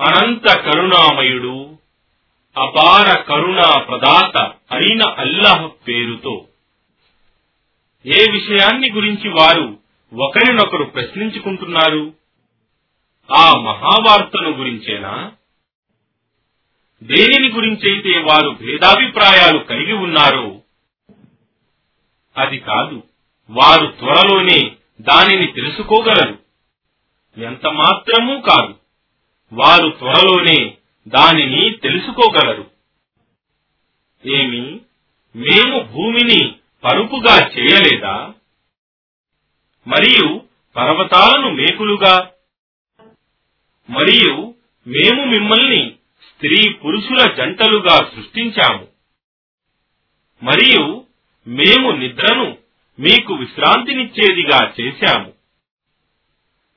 అనంత కరుణామయుడు అపార కరుణా ప్రదాత అయిన అల్లాహ్ పేరుతో. ఏ విషయాన్ని గురించి వారు ఒకరినొకరు ప్రశ్నించుకుంటున్నారు? ఆ మహావార్తను గురించేనా? దేనిని గురించైతే వారు భేదాభిప్రాయాలు కలిగి ఉన్నారో అది కాదు. వారు త్వరలోనే దానిని తెలుసుకోగలరు. ఎంత మాత్రమూ కాదు. వారు త్వరలోనే దానిని తెలుసుకోగలరు. ఏమి? మేము భూమిని పరుపుగా చేయలేదా? మరియు పర్వతాలను మేకులుగా? మరియు మేము మిమ్మల్ని స్త్రీ పురుషుల జంటలుగా సృష్టించాము. మరియు మేము నిద్రను మీకు విశ్రాంతినిచ్చేదిగా చేశాము.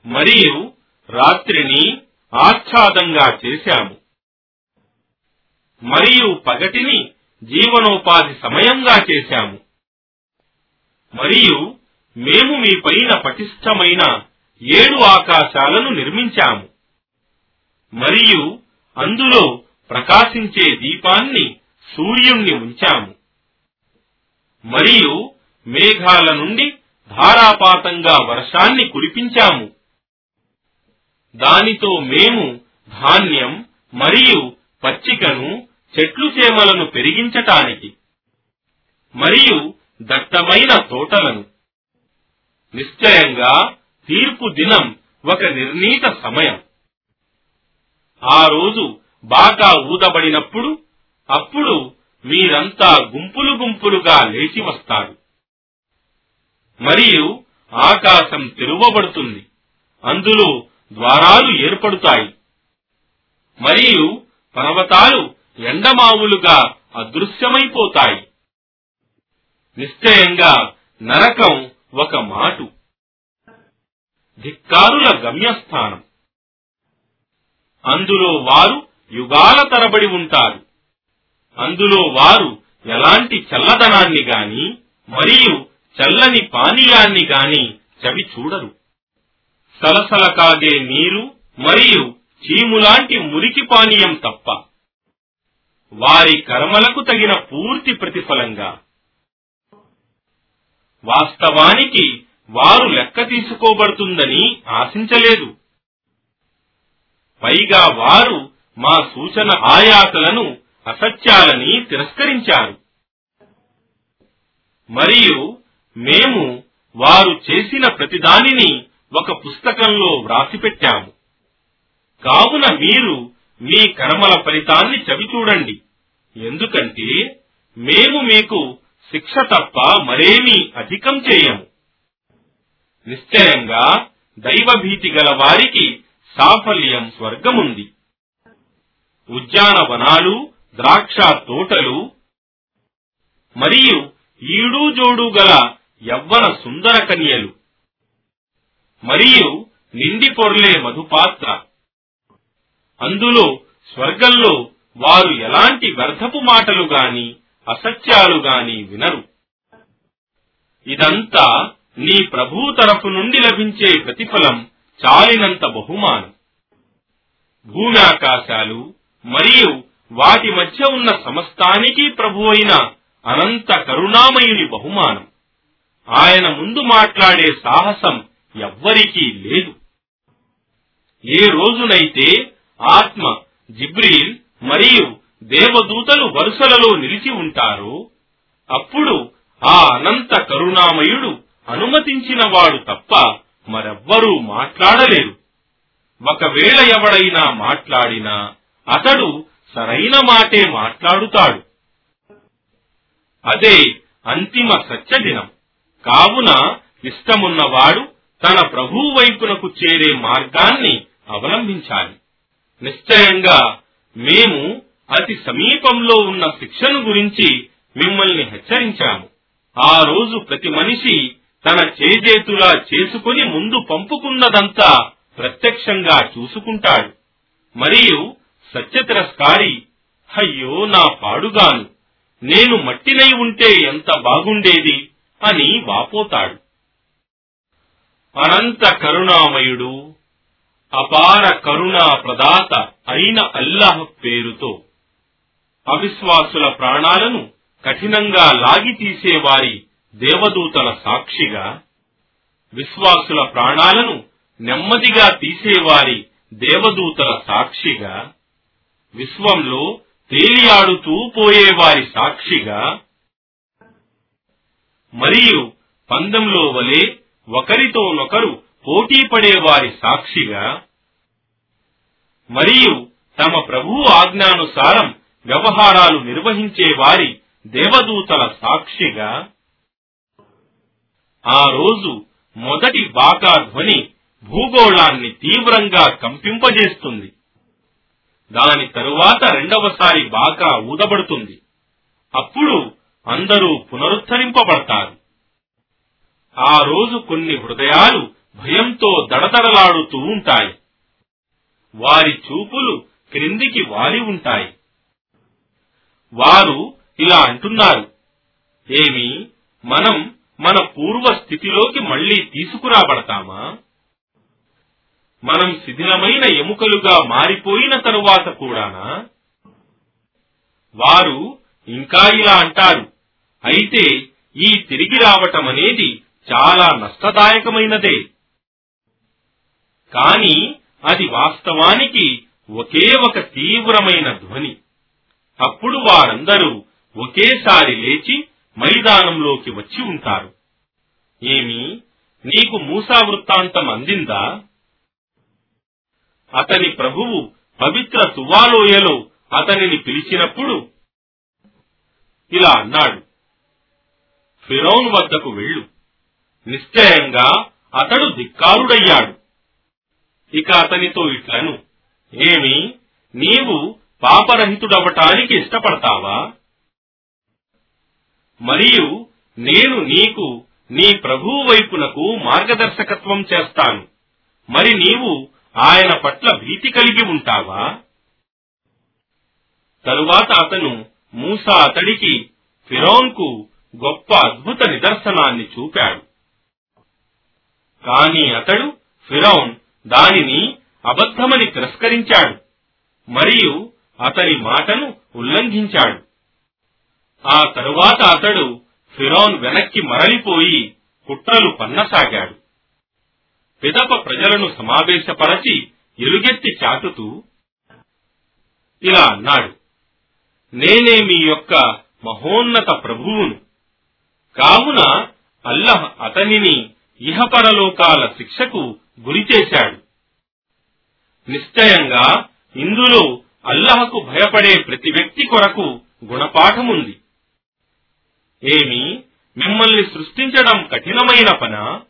మరియు రాత్రిని ఆచ్ఛాదంగా చేశాము. మరియు పగటిని జీవనోపాధి సమయంగా చేశాము. మరియు మేము మీ పైన పటిష్టమైన ఏడు ఆకాశాలను నిర్మించాము. మరియు అందులో ప్రకాశించే దీపాన్ని సూర్యుణ్ణి ఉంచాము. మరియు మేఘాల నుండి ధారాపాతంగా వర్షాన్ని కురిపించాము. దానితో మేము ధాన్యం మరియు పచ్చికను చెట్లు చేమలను పెరిగించటానికి మరియు దట్టమైన తోటలను. నిశ్చయంగా తీర్పు దినం ఒక నిర్ణీత సమయం. ఆ రోజు బాగా ఊదబడినప్పుడు అప్పుడు మీరంతా గుంపులు గుంపులుగా లేచి వస్తారు. మరియు ఆకాశం తెరువబడుతుంది. అందులో ద్వారాలు ఏర్పడుతాయి. మరియు పర్వతాలు ఎండమావులుగా అదృశ్యమైపోతాయి. నిశ్చయంగా నరకం ఒక మాటు. ధిక్కారుల గమ్యస్థానం. అందులో వారు యుగాల తరబడి ఉంటారు. అందులో వారు ఎలాంటి చల్లదనాన్ని గాని మరియు చల్లని పానీయాన్ని గాని చవి చూడరు సలసల కాగే నీరు మరియు చీములాంటి మురికి పానీయం తప్ప వారి కర్మలకు తగిన పూర్తి ప్రతిఫలంగా. వాస్తవానికి వారు లెక్క తీసుకోబడుతుందని ఆశించలేదు. పైగా వారు మా సూచన ఆయాతలను అసత్యాలని తిరస్కరించారు. మరియు మేము వారు చేసిన ప్రతిదానిని ఒక పుస్తకంలో వ్రాసిపెట్టాము. కావున మీరు మీ కర్మల ఫలితాన్ని చవిచూడండి ఎందుకంటే మేము మీకు శిక్ష తప్ప మరేమీ అధికం చేయము. నిశ్చయంగా దైవభీతి గల వారికి సాఫల్యం స్వర్గముంది. ఉద్యానవనాలు ద్రాక్ష తోటలు మరియు ఈడు జోడు గల యవ్వన సుందర కన్యలు. మరియు నిండి పొర్లే మధుపాత్ర అందులో స్వర్గంలో వారు ఎలాంటి వ్యర్థపు మాటలు గాని అసత్యాలు గాని వినరు. ఇదంతా నీ ప్రభు తరపు నుండి లభించే ప్రతిఫలం చాలినంత బహుమానం. భూమి ఆకాశాలు మరియు వాటి మధ్య ఉన్న సమస్తానికి ప్రభు అయిన అనంత కరుణామయుని బహుమానం. ఆయన ముందు మాట్లాడే సాహసం ఎవ్వరికీ లేదు. ఏ రోజునైతే ఆత్మ జిబ్రీల్ మరియు దేవదూతలు వరుసలలో నిలిచి ఉంటారో అప్పుడు ఆ అనంత కరుణామయుడు అనుమతించిన వాడు తప్ప మరెవ్వరూ మాట్లాడలేరు. ఒకవేళ ఎవడైనా మాట్లాడినా అతడు సరైన మాటే మాట్లాడుతాడు. అదే అంతిమ సత్యదినం. కావున ఇష్టమున్నవాడు తన ప్రభువు వైపునకు చేరే మార్గాన్ని అవలంబించాలి. నిశ్చయంగా మేము అతి సమీపంలో ఉన్న శిక్షను గురించి మిమ్మల్ని హెచ్చరించాము. ఆ రోజు ప్రతి మనిషి తన చేజేతులా చేసుకుని ముందు పంపుకున్నదంతా ప్రత్యక్షంగా చూసుకుంటాడు. మరియు సత్యతిరస్కారి అయ్యో నా పాడుగాను నేను మట్టినై ఉంటే ఎంత బాగుండేది అని వాపోతాడు. అనంత కరుణామయుడు అపార కరుణా ప్రదాత అయిన అల్లాహ్ పేరుతో అవిశ్వాసుల ప్రాణాలను కఠినంగా లాగి తీసేవారి దేవదూతల సాక్షిగా విశ్వాసుల ప్రాణాలను నెమ్మదిగా తీసేవారి దేవదూతల సాక్షిగా విశ్వంలో తేలియాడుతూ పోయేవారి సాక్షిగా మరియు పందెంలో వలె ఒకరితోనొకరు పోటీ పడేవారి సాక్షిగా మరియు తమ ప్రభు ఆజ్ఞానుసారం వ్యవహారాలు నిర్వహించే వారి దేవదూతల సాక్షిగా ఆ రోజు మొదటి బాకా ధ్వని భూగోళాన్ని తీవ్రంగా కంపింపజేస్తుంది. దాని తరువాత రెండవసారి బాకా ఊదబడుతుంది. అప్పుడు అందరూ పునరుద్ధరింపబడతారు. ఆ రోజు కొన్ని హృదయాలు భయంతో దడదడలాడుతూ ఉంటాయి. వారి చూపులు క్రిందికి వాలి ఉంటాయి. వారు ఇలా అంటున్నారు ఏమి మనం మన పూర్వ స్థితిలోకి మళ్ళీ తీసుకురాబడతామా? మనం శిథిలమైన ఎముకలుగా మారిపోయిన తరువాత కూడానా? వారు ఇంకా ఇలా అంటారు అయితే ఈ తిరిగి రావటం అనేది చాలా నష్టదాయకమైనదే. కాని అది వాస్తవానికి ఒకే ఒక తీవ్రమైన ధ్వని. అప్పుడు వారందరూ ఒకేసారి లేచి మైదానంలోకి వచ్చి ఉంటారు. ఏమి? నీకు మూసా వృత్తాంతం అందిందా? అతని ప్రభువు పవిత్ర తువాలోయలో అతనిని పిలిచినప్పుడు ఇలా అన్నాడు ఫిరౌన్ వద్దకు వెళ్ళు. నిశ్చయంగా అతడు ధిక్కారుడయ్యాడు. ఇక అతనితో ఇట్లను ఏమి నీవు పాపరహితుడవటానికి ఇష్టపడతావా? మరియు నేను నీకు నీ ప్రభువు వైపునకు మార్గదర్శకత్వం చేస్తాను. మరి నీవు ఆయన పట్ల భీతి కలిగి ఉంటావా? తరువాత అతను మూసా అతడికి ఫిరోన్కు గొప్ప అద్భుత నిదర్శనాన్ని చూపాడు. కాని అతడు ఫిరౌన్ దానిని అబద్ధమని తిరస్కరించాడు మరియు అతని మాటను ఉల్లంఘించాడు. ఆ తరువాత అతడు ఫిరోన్ వెనక్కి మరలిపోయి కుట్రలు పన్నసాగాడు. పిదప ప్రజలను సమావేశపరచి ఎలుగెత్తి చాటుతూ ఇలా అన్నాడు నేనే మీ యొక్క మహోన్నత ప్రభువును. కావున అల్లహ్ అతనిని ఇహపరలోకాల శిక్షకు గురిచేశాడు నిశ్చయంగా ఇందులో అల్లహకు భయపడే ప్రతి వ్యక్తి కొరకు గుణపాఠముంది. ఏమి మిమ్మల్ని సృష్టించడం కఠినమైన పనా?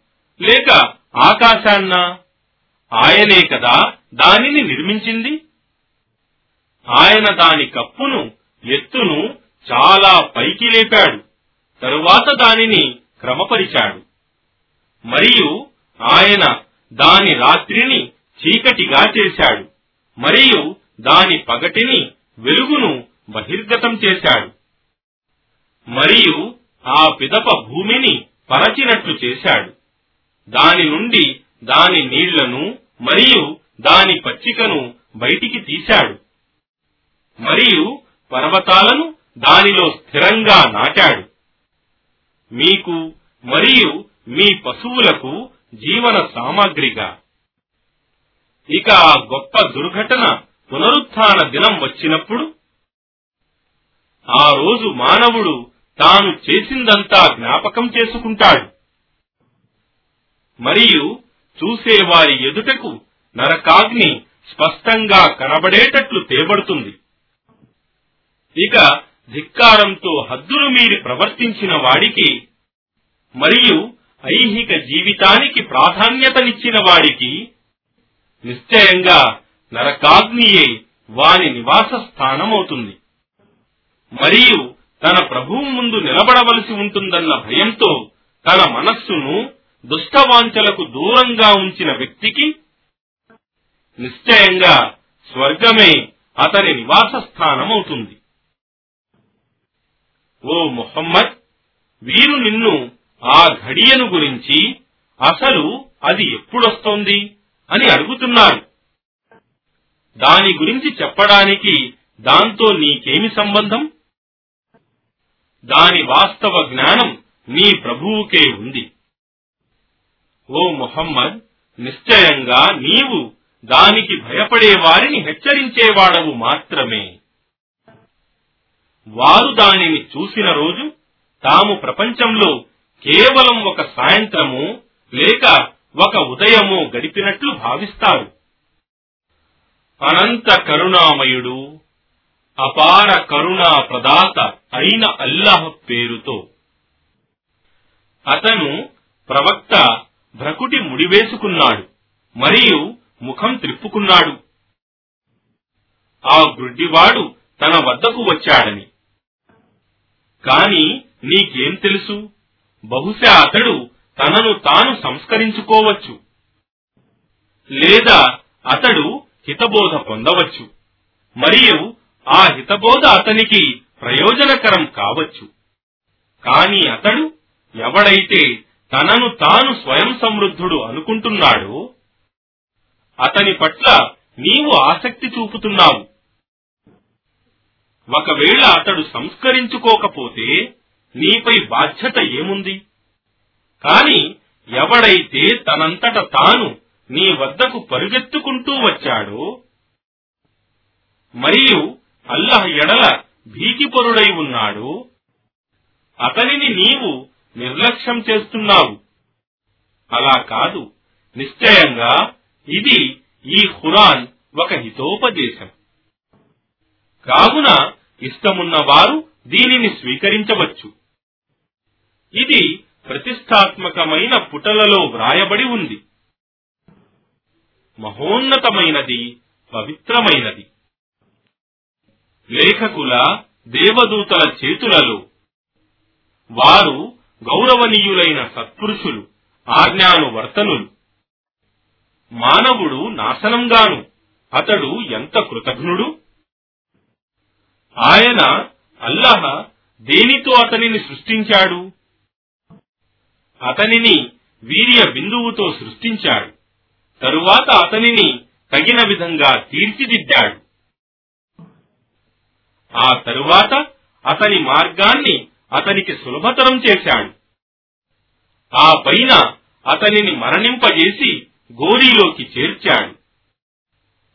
లేక ఆకాశాన్నా? ఆయనే కదా దానిని నిర్మించింది? ఆయన దాని కప్పును ఎత్తును చాలా పైకి లేపాడు. తరువాత దానిని క్రమపరిచాడు. మరియు ఆయన దాని రాత్రిని చీకటిగా చేశాడు. మరియు దాని పగటిని వెలుగును బహిర్గతం చేశాడు. మరియు ఆ పిదప భూమిని పరచినట్లు చేశాడు. దాని నుండి దాని నీళ్ళను మరియు దాని పచ్చికను బయటికి తీశాడు. మరియు పర్వతాలను దానిలో స్థిరంగా నాటాడు. మీకు మరియు మీ పశువులకు జీవన సామాగ్రిగా. ఇక ఆ గొప్ప దుర్ఘటన పునరుత్న దినం వచ్చినప్పుడు ఆ రోజు మానవుడు తాను చేసిందంతా జ్ఞాపకం చేసుకుంటాడు. మరియు చూసేవారి ఎదుటకు నరకాగ్ని స్పష్టంగా కనబడేటట్లు తేబడుతుంది. ఇక ధిక్కారంతో హద్దులు మీరి ప్రవర్తించిన వాడికి మరియు ఐహిక జీవితానికి ప్రాధాన్యతనిచ్చిన వాడికి నిశ్చయంగా నరకాగ్నియే వాని నివాస స్థానమవుతుంది మరియు తన ప్రభువు ముందు నిలబడవలసి ఉంటుందన్న భయంతో తన మనస్సును దుష్టవాంఛలకు దూరంగా ఉంచిన వ్యక్తికి నిశ్చయంగా స్వర్గమే అతని నివాస స్థానమవుతుంది ఓ ముహమ్మద్ వీరు నిన్ను ఆ ఘడియను గురించి అసలు అది ఎప్పుడొస్తోంది అని అడుగుతున్నారు. దాని గురించి చెప్పడానికి దాంతో నీకేమి సంబంధం? దాని వాస్తవ జ్ఞానం నీ ప్రభువుకే ఉంది. ఓ మొహమ్మద్ నిశ్చయంగా నీవు దానికి భయపడే వారిని హెచ్చరించేవాడవు మాత్రమే. వారు దానిని చూసిన రోజు తాము ప్రపంచంలో కేవలం ఒక సాయంత్రము లేక ఒక ఉదయము గడిపినట్లు భావిస్తారు. అనంత కరుణామయుడు అపార కరుణా ప్రదాత అయిన అల్లాహ్ పేరుతో. అతను ప్రవక్త భ్రకుటి ముడివేసుకున్నాడు మరియు ముఖం త్రిప్పుకున్నాడు. ఆ గుడ్డివాడు తన వద్దకు వచ్చాడని. కాని నీకేం తెలుసు? బహుశా అతడు తనను తాను సంస్కరించుకోవచ్చు. లేదా అతడు హితబోధ పొందవచ్చు. మరియు ఆ హితబోధ అతనికి ప్రయోజనకరం కావచ్చు. కాని అతడు ఎవడైతే తనను తాను స్వయం సమృద్ధుడు అనుకుంటున్నాడో అతని పట్ల నీవు ఆసక్తి చూపుతున్నావు. ఒకవేళ అతడు సంస్కరించుకోకపోతే నీపై బాధ్యత ఏముంది? కాని ఎవడైతే తనంతట తాను నీ వద్దకు పరుగెత్తుకుంటూ వచ్చాడో మరియు అల్లహ ఎడల భీతిపరుడై ఉన్నాడు అతనిని నీవు నిర్లక్ష్యం చేస్తున్నావు. అలా కాదు. నిశ్చయంగా ఇది ఈ ఖురాన్ ఒక హితోపదేశం. కావున ఇష్టమున్న వారు దీనిని స్వీకరించవచ్చు. ఇది ప్రతిష్టాత్మకమైన పుటలలో వ్రాయబడి ఉంది. మహోన్నతమైనది పవిత్రమైనది. లేఖకుల దేవదూతల చేతులలో. వారు గౌరవనీయులైన సత్పురుషులు ఆజ్ఞానువర్తనులు. మానవుడు నాశనంగాను అతడు ఎంత కృతజ్ఞుడు? ఆయన అల్లహ దేనితో అతనిని సృష్టించాడు? అతనిని వీర్య బిందువుతో సృష్టించాడు. తరువాత అతనిని తగిన విధంగా తీర్చిదిద్దాడు. ఆ తరువాత అతని మార్గాన్ని అతనికి సులభతరం చేశాడు. ఆ పైన అతనిని మరణింపజేసి గోరీలోకి చేర్చాడు.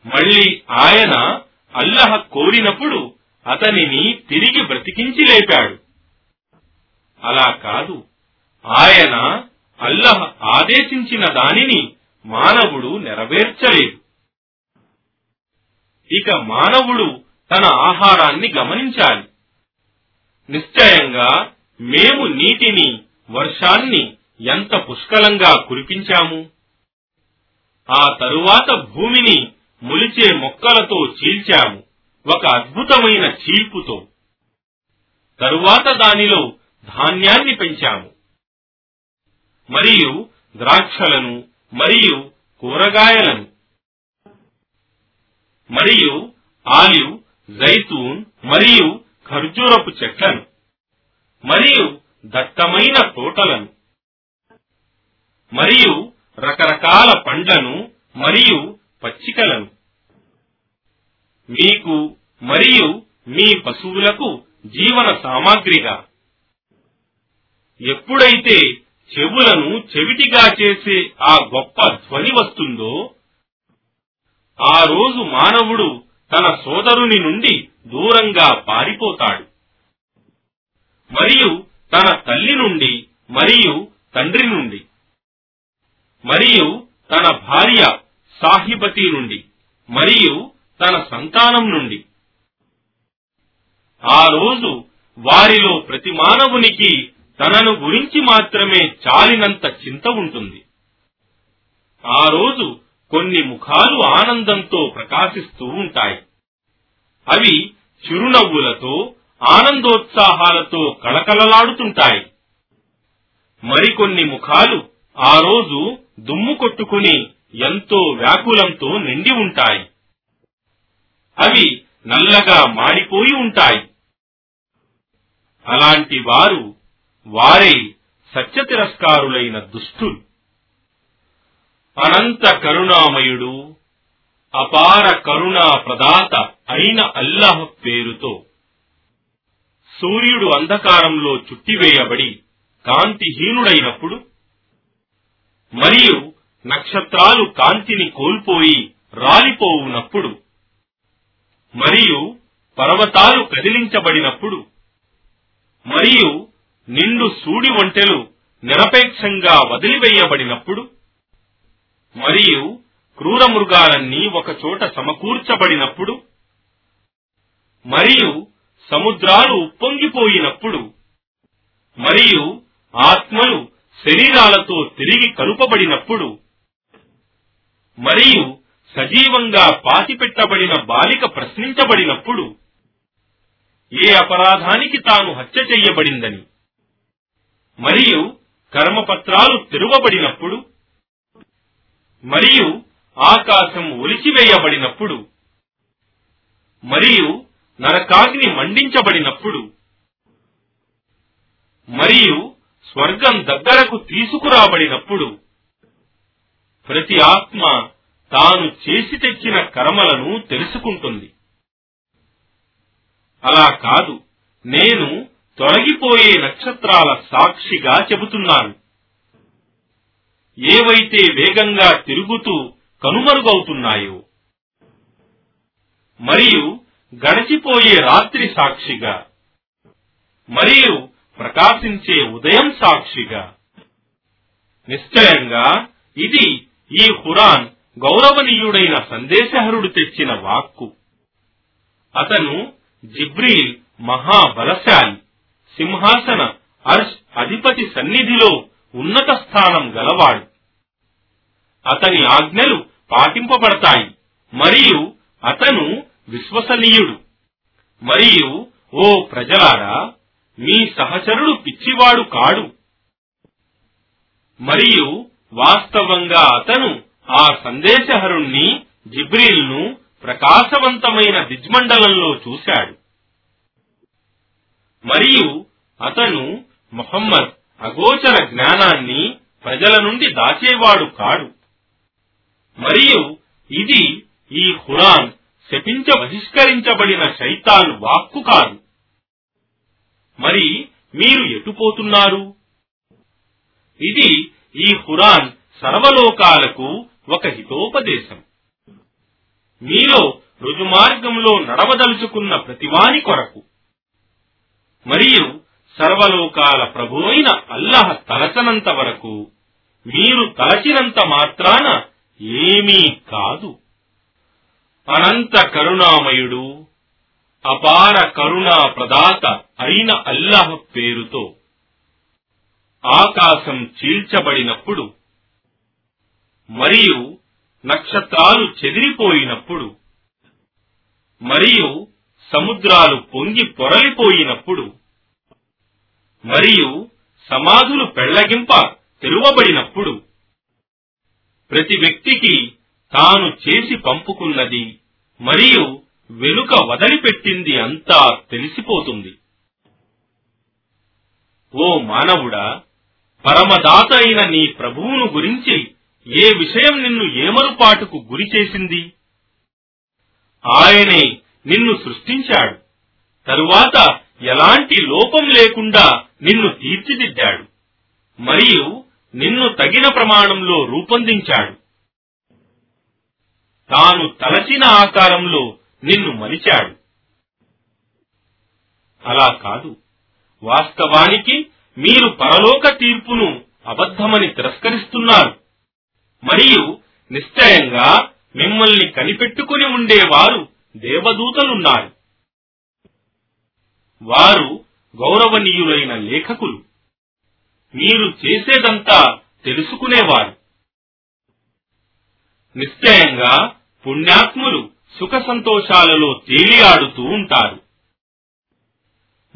మళ్ళీ ఆయన అల్లహ కోరినప్పుడు అతనిని తిరిగి బ్రతికించి లేపాడు. అలా కాదు. ఆయన అల్లహ ఆదేశించిన దానిని మానవుడు నెరవేర్చలేదు. ఇక మానవుడు తన ఆహారాన్ని గమనించాలి. నిశ్చయంగా మేము నీటిని వర్షాన్ని ఎంత పుష్కలంగా కురిపించాము? ఆ తరువాత భూమిని మొలిచే మొక్కలతో చీల్చాము ఒక అద్భుతమైన చీల్పుతో. తరువాత దానిలో ధాన్యాన్ని పెంచాము. మరియు ద్రాక్షలను మరియు కూరగాయలను. మరియు ఆలివ్ జైతూన్ మరియు ఖర్జూరపు చెట్లను. మరియు దట్టమైన తోటలను. మరియు రకరకాల పండ్లను మరియు పచ్చికలను. మీకు మరియు మీ పశువులకు జీవన సామాగ్రిగా. ఎప్పుడైతే చెవులను చెవిటిగా చేసే ఆ గొప్ప ధ్వని వస్తుందో ఆ రోజు మానవుడు తన సోదరుని నుండి దూరంగా పారిపోతాడు. మరియు తన తల్లి నుండి మరియు తండ్రి నుండి మరియు తన భార్య సాహిబతి నుండి మరియు తన సంతానం నుండి. ఆ రోజు వారిలో ప్రతి మానవునికి తనను గురించి మాత్రమే చాలినంత చింత ఉంటుంది. ఆ రోజు కొన్ని ముఖాలు ఆనందంతో ప్రకాశిస్తూ ఉంటాయి. అవి చిరునవ్వులతో ఆనందోత్సాహాలతో కళకళలాడుతుంటాయి. మరికొన్ని ముఖాలు ఆ రోజు దుమ్ము కొట్టుకుని ఎంతో వ్యాకులంతో నిండి ఉంటాయి. అవి నల్లగా మాడిపోయి ఉంటాయి. అలాంటి వారు వారే సత్య తిరస్కారులైన దుష్టులు. అనంత కరుణామయుడు అపార కరుణా ప్రదాత అయిన అల్లాహ్ పేరుతో సూర్యుడు అంధకారంలో చుట్టివేయబడి కాంతిహీనుడైనప్పుడు మరియు నక్షత్రాలు కాంతిని కోల్పోయి రాలిపోవునప్పుడు మరియు పర్వతాలు కదిలించబడినప్పుడు మరియు నిండు సూడి ఒంటెలు నిరపేక్షంగా వదిలివేయబడినప్పుడు మరియు క్రూర మృగాలన్నీ ఒకచోట సమకూర్చబడినప్పుడు మరియు సముద్రాలు ఉప్పొంగిపోయినప్పుడు మరియు ఆత్మలు శరీరాలతో తిరిగి కలుపబడినప్పుడు మరియు సజీవంగా పాతిపెట్టబడిన బాలిక ప్రశ్నించబడినప్పుడు ఏ అపరాధానికి తాను హత్య చెయ్యబడిందని మరియు కర్మపత్రాలు తెరువబడినప్పుడు మరియు ఆకాశం ఒలిచివేయబడినప్పుడు మరియు నరకాగ్ని మండించబడినప్పుడు మరియు స్వర్గం దగ్గరకు తీసుకురాబడినప్పుడు ప్రతి ఆత్మ తాను చేసి తెచ్చిన కర్మలను తెలుసుకుంటుంది. అలా కాదు నేను తొలగిపోయే నక్షత్రాల సాక్షిగా చెబుతున్నాను. ఏవైతే వేగంగా తిరుగుతూ కనుమరుగవుతున్నాయో మరియు గడిచిపోయే రాత్రి సాక్షిగా మరియు ప్రకాశించే ఉదయం సాక్షిగా నిశ్చయంగా ఇది ఈ ఖురాన్ గౌరవనీయుడైన సందేశహరుడు తెచ్చిన వాక్కు. అతను జిబ్రీల్ మహాబలశాలి. సింహాసన అర్ష్ అధిపతి సన్నిధిలో ఉన్నత స్థానం గలవాడు. అతని ఆజ్ఞలు పాటింపబడతాయి మరియు అతను విశ్వసనీయుడు. మరియు ఓ ప్రజలారా మీ సహచరుడు పిచ్చివాడు కాడు. మరియు వాస్తవంగా అతను ఆ సందేశహరుణ్ణి జిబ్రీల్ను ప్రకాశవంతమైన దిజ్మండలంలో చూశాడు. మరియు అతను మొహమ్మద్ అగోచర జ్ఞానాన్ని ప్రజల నుండి దాచేవాడు కాడు. మరియు ఇది ఈ ఖురాన్ శపించ బహిష్కరించబడిన శైతాన్ వాక్కు కాదు. మరి మీరు ఎటుపోతున్నారు ఇది ఈ ఖురాన్ సర్వలోకాలకు ఒక హితోపదేశం. మీలో రుజుమార్గంలో నడవదలుచుకున్న ప్రతివాని కొరకు. మరియు సర్వలోకాల ప్రభు అయిన అల్లహ తలచనంత వరకు మీరు తలచినంత మాత్రాన ఏమీ కాదు. అనంత కరుణామయుడు అపార కరుణా ప్రదాత అయిన అల్లాహ్ పేరుతో ఆకాశం చీల్చబడినప్పుడు మరియు నక్షత్రాలు చెదిరిపోయినప్పుడు మరియు సముద్రాలు పొంగి పొరలిపోయినప్పుడు మరియు సమాధులు పెళ్ళగింప తెరువబడినప్పుడు ప్రతి వ్యక్తికి తాను చేసి పంపుకున్నది మరియు వెనుక వదిలిపెట్టింది అంతా తెలిసిపోతుంది. ఓ మానవుడా పరమదాత అయిన నీ ప్రభువును గురించి ఏ విషయం నిన్ను ఏమరుపాటుకు గురి చేసింది? ఆయనే నిన్ను సృష్టించాడు. తరువాత ఎలాంటి లోపం లేకుండా నిన్ను తీర్చిదిద్దాడు. మరియు నిన్ను తగిన ప్రమాణంలో రూపొందించాడు. తాను తలచిన ఆకారంలో నిన్ను మలిచాడు. అలా కాదు. వాస్తవానికి మీరు పరలోక తీర్పును అబద్ధమని తిరస్కరిస్తున్నారు. మరియు నిశ్చయంగా మిమ్మల్ని కనిపెట్టుకుని ఉండేవారు దేవదూతలున్నారు. వారు గౌరవనీయులైన లేఖకులు. మీరు చేసేదంతా తెలుసుకునేవారు. నిశ్చయంగా పుణ్యాత్ములు సుఖ సంతోషాలలో తేలియాడుతూ ఉంటారు.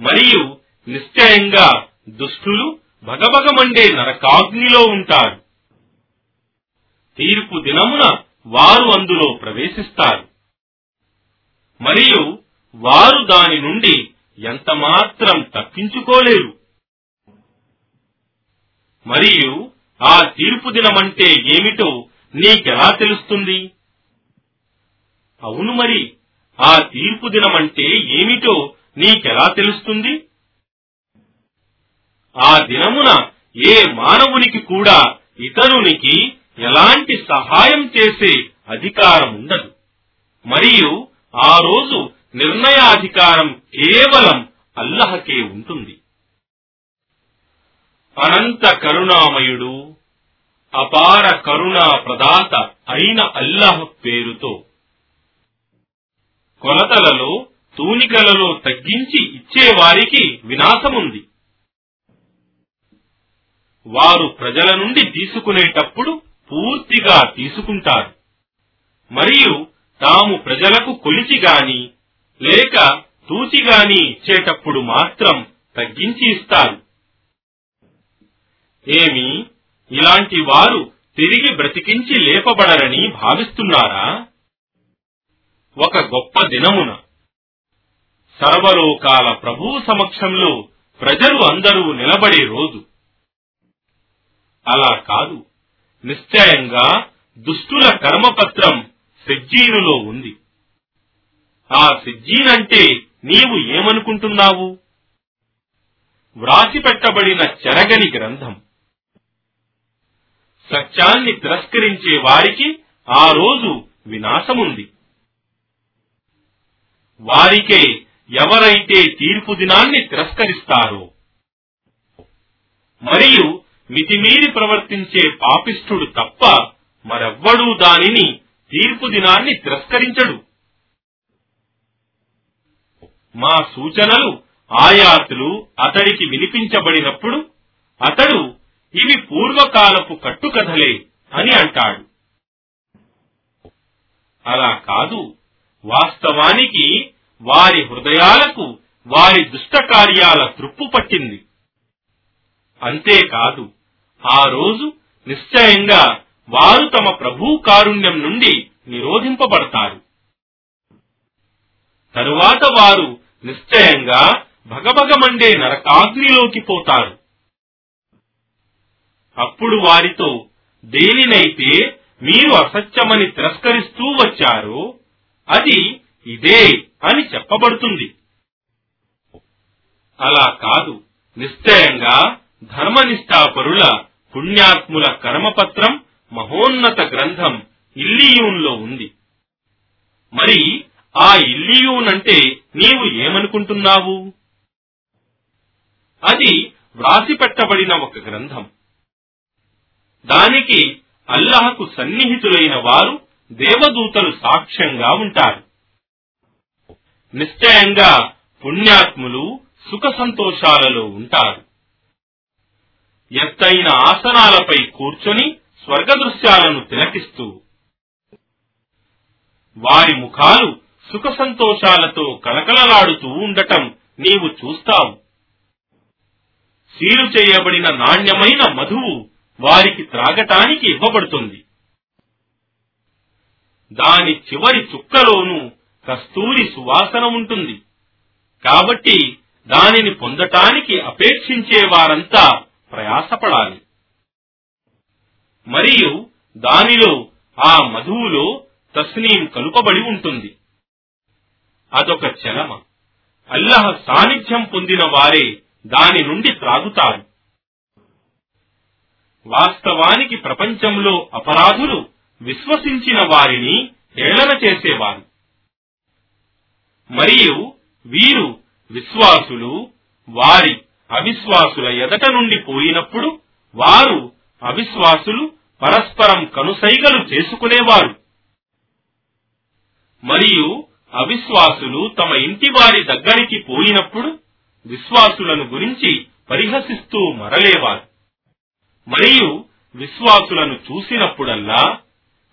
మరియు నిశ్చయంగా దుష్టులు భగభగమండే నరకాగ్నిలో ఉంటారు. తీర్పు దినమున వారు అందులో ప్రవేశిస్తారు. మరియు వారు దాని నుండి ఎంత మాత్రం తప్పించుకోలేరు. మరియు ఆ తీర్పు దినమంటే ఏమిటో నీకెలా తెలుస్తుంది? అవును మరి ఆ తీర్పు దినమంటే ఏమిటో నీకెలా తెలుస్తుంది? ఆ దినమున ఏ మానవునికి కూడా ఇతరునికి ఎలాంటి సహాయం చేసే అధికారం ఉండదు మరియు ఆ రోజు నిర్ణయాధికారం కేవలం అల్లహకే ఉంటుంది. అనంత కరుణామయుడు అపార కరుణా ప్రదాత అయిన అల్లాహ్ పేరుతో కొలతలలో తూనికలలో తగ్గించి ఇచ్చేవారికి వినాశముంది. వారు ప్రజల నుండి తీసుకునేటప్పుడు పూర్తిగా తీసుకుంటారు. మరియు తాము ప్రజలకు కొలిచి గాని లేక తూచిగాని ఇచ్చేటప్పుడు మాత్రం తగ్గించి ఇస్తారు ఏమి? ఇలాంటి వారు తిరిగి బ్రతికించి లేపబడరని భావిస్తున్నారా? ఒక గొప్ప దినమున సర్వలోకాల ప్రభువు సమక్షంలో ప్రజలు అందరూ నిలబడే రోజు. అలా కాదు. నిశ్చయంగా దుష్టుల కర్మపత్రం సజ్జీనులో ఉంది. ఆ సిజ్జీనంటే నీవు ఏమనుకుంటున్నావు? వ్రాసిపెట్టబడిన చెరగని గ్రంథం. సత్యాన్ని తిరస్కరించే వారికి ఆ రోజు వినాశముంది. వారికే ఎవరైతే తీర్పు దినాన్ని తిరస్కరిస్తారో మరియు మితిమీరి ప్రవర్తించే పాపిష్ఠుడు తప్ప మరెవ్వడూ దానిని తీర్పు దినాన్ని తిరస్కరించడు. మా సూచనలు ఆయాతులు అతడికి వినిపించబడినప్పుడు అతడు ఇవి పూర్వకాలపు కట్టుకథలే అని అంటాడు. అలా కాదు. వాస్తవానికి వారి హృదయాలకు వారి దుష్ట కార్యాల పట్టింది. అంతేకాదు ఆ రోజు నిశ్చయంగా వారు తమ ప్రభు కారుణ్యం నుండి నిరోధింపబడతారు. తరువాత వారు నిశ్చయంగా భగభగమండే నరకాగ్నిలోకి పోతారు. అప్పుడు వారితో దేనినైతే మీరు అసత్యమని తిరస్కరిస్తూ వచ్చారో అది ఇదే అని చెప్పబడుతుంది. అలా కాదు. నిశ్చయంగా ధర్మనిష్టాపరుల పుణ్యాత్ముల కర్మపత్రం మహోన్నత గ్రంథం ఇల్లియూన్లో ఉంది. మరి ఆ ఇల్లియూన్ అంటే నీవు ఏమనుకుంటున్నావు? అది వ్రాసిపెట్టబడిన ఒక గ్రంథం. దానికి అల్లాహకు సన్నిహితులైన వారు దేవదూతలు సాక్ష్యంగా ఉంటారు. నిశ్చయంగా పుణ్యాత్ములు సుఖ సంతోషాలలో ఉంటారు. ఎత్తైన ఆసనాలపై కూర్చొని స్వర్గ దృశ్యాలను తిలకిస్తూ వారి ముఖాలు సుఖ సంతోషాలతో కలకలలాడుతూ ఉండటం నీవు చూస్తావు. సీలు చేయబడిన నాణ్యమైన మధువు వారికి త్రాగటానికి ఇవ్వబడుతుంది. దాని చివరి చుక్కలోనూ కస్తూరి సువాసన ఉంటుంది. కాబట్టి దానిని పొందటానికి అపేక్షించే వారంతా ప్రయాసపడాలి. మరియు దానిలో ఆ మధువులో తస్నీం కలుపబడి ఉంటుంది. అదొక చలమ. అల్లహ సాన్నిధ్యం పొందిన వారే దాని నుండి త్రాగుతారు. వాస్తవానికి ప్రపంచంలో అపరాధులు విశ్వసించిన వారిని హేళన చేసేవారు. మరియు వీరు విశ్వాసులు వారి అవిశ్వాసుల ఎదట నుండి పోయినప్పుడు వారు అవిశ్వాసులు పరస్పరం కనుసైగలు చేసుకునేవారు. మరియు అవిశ్వాసులు తమ ఇంటి వారి దగ్గరికి పోయినప్పుడు విశ్వాసులను గురించి పరిహసిస్తూ మరలేవారు. మరియు విశ్వాసులను చూసినప్పుడల్లా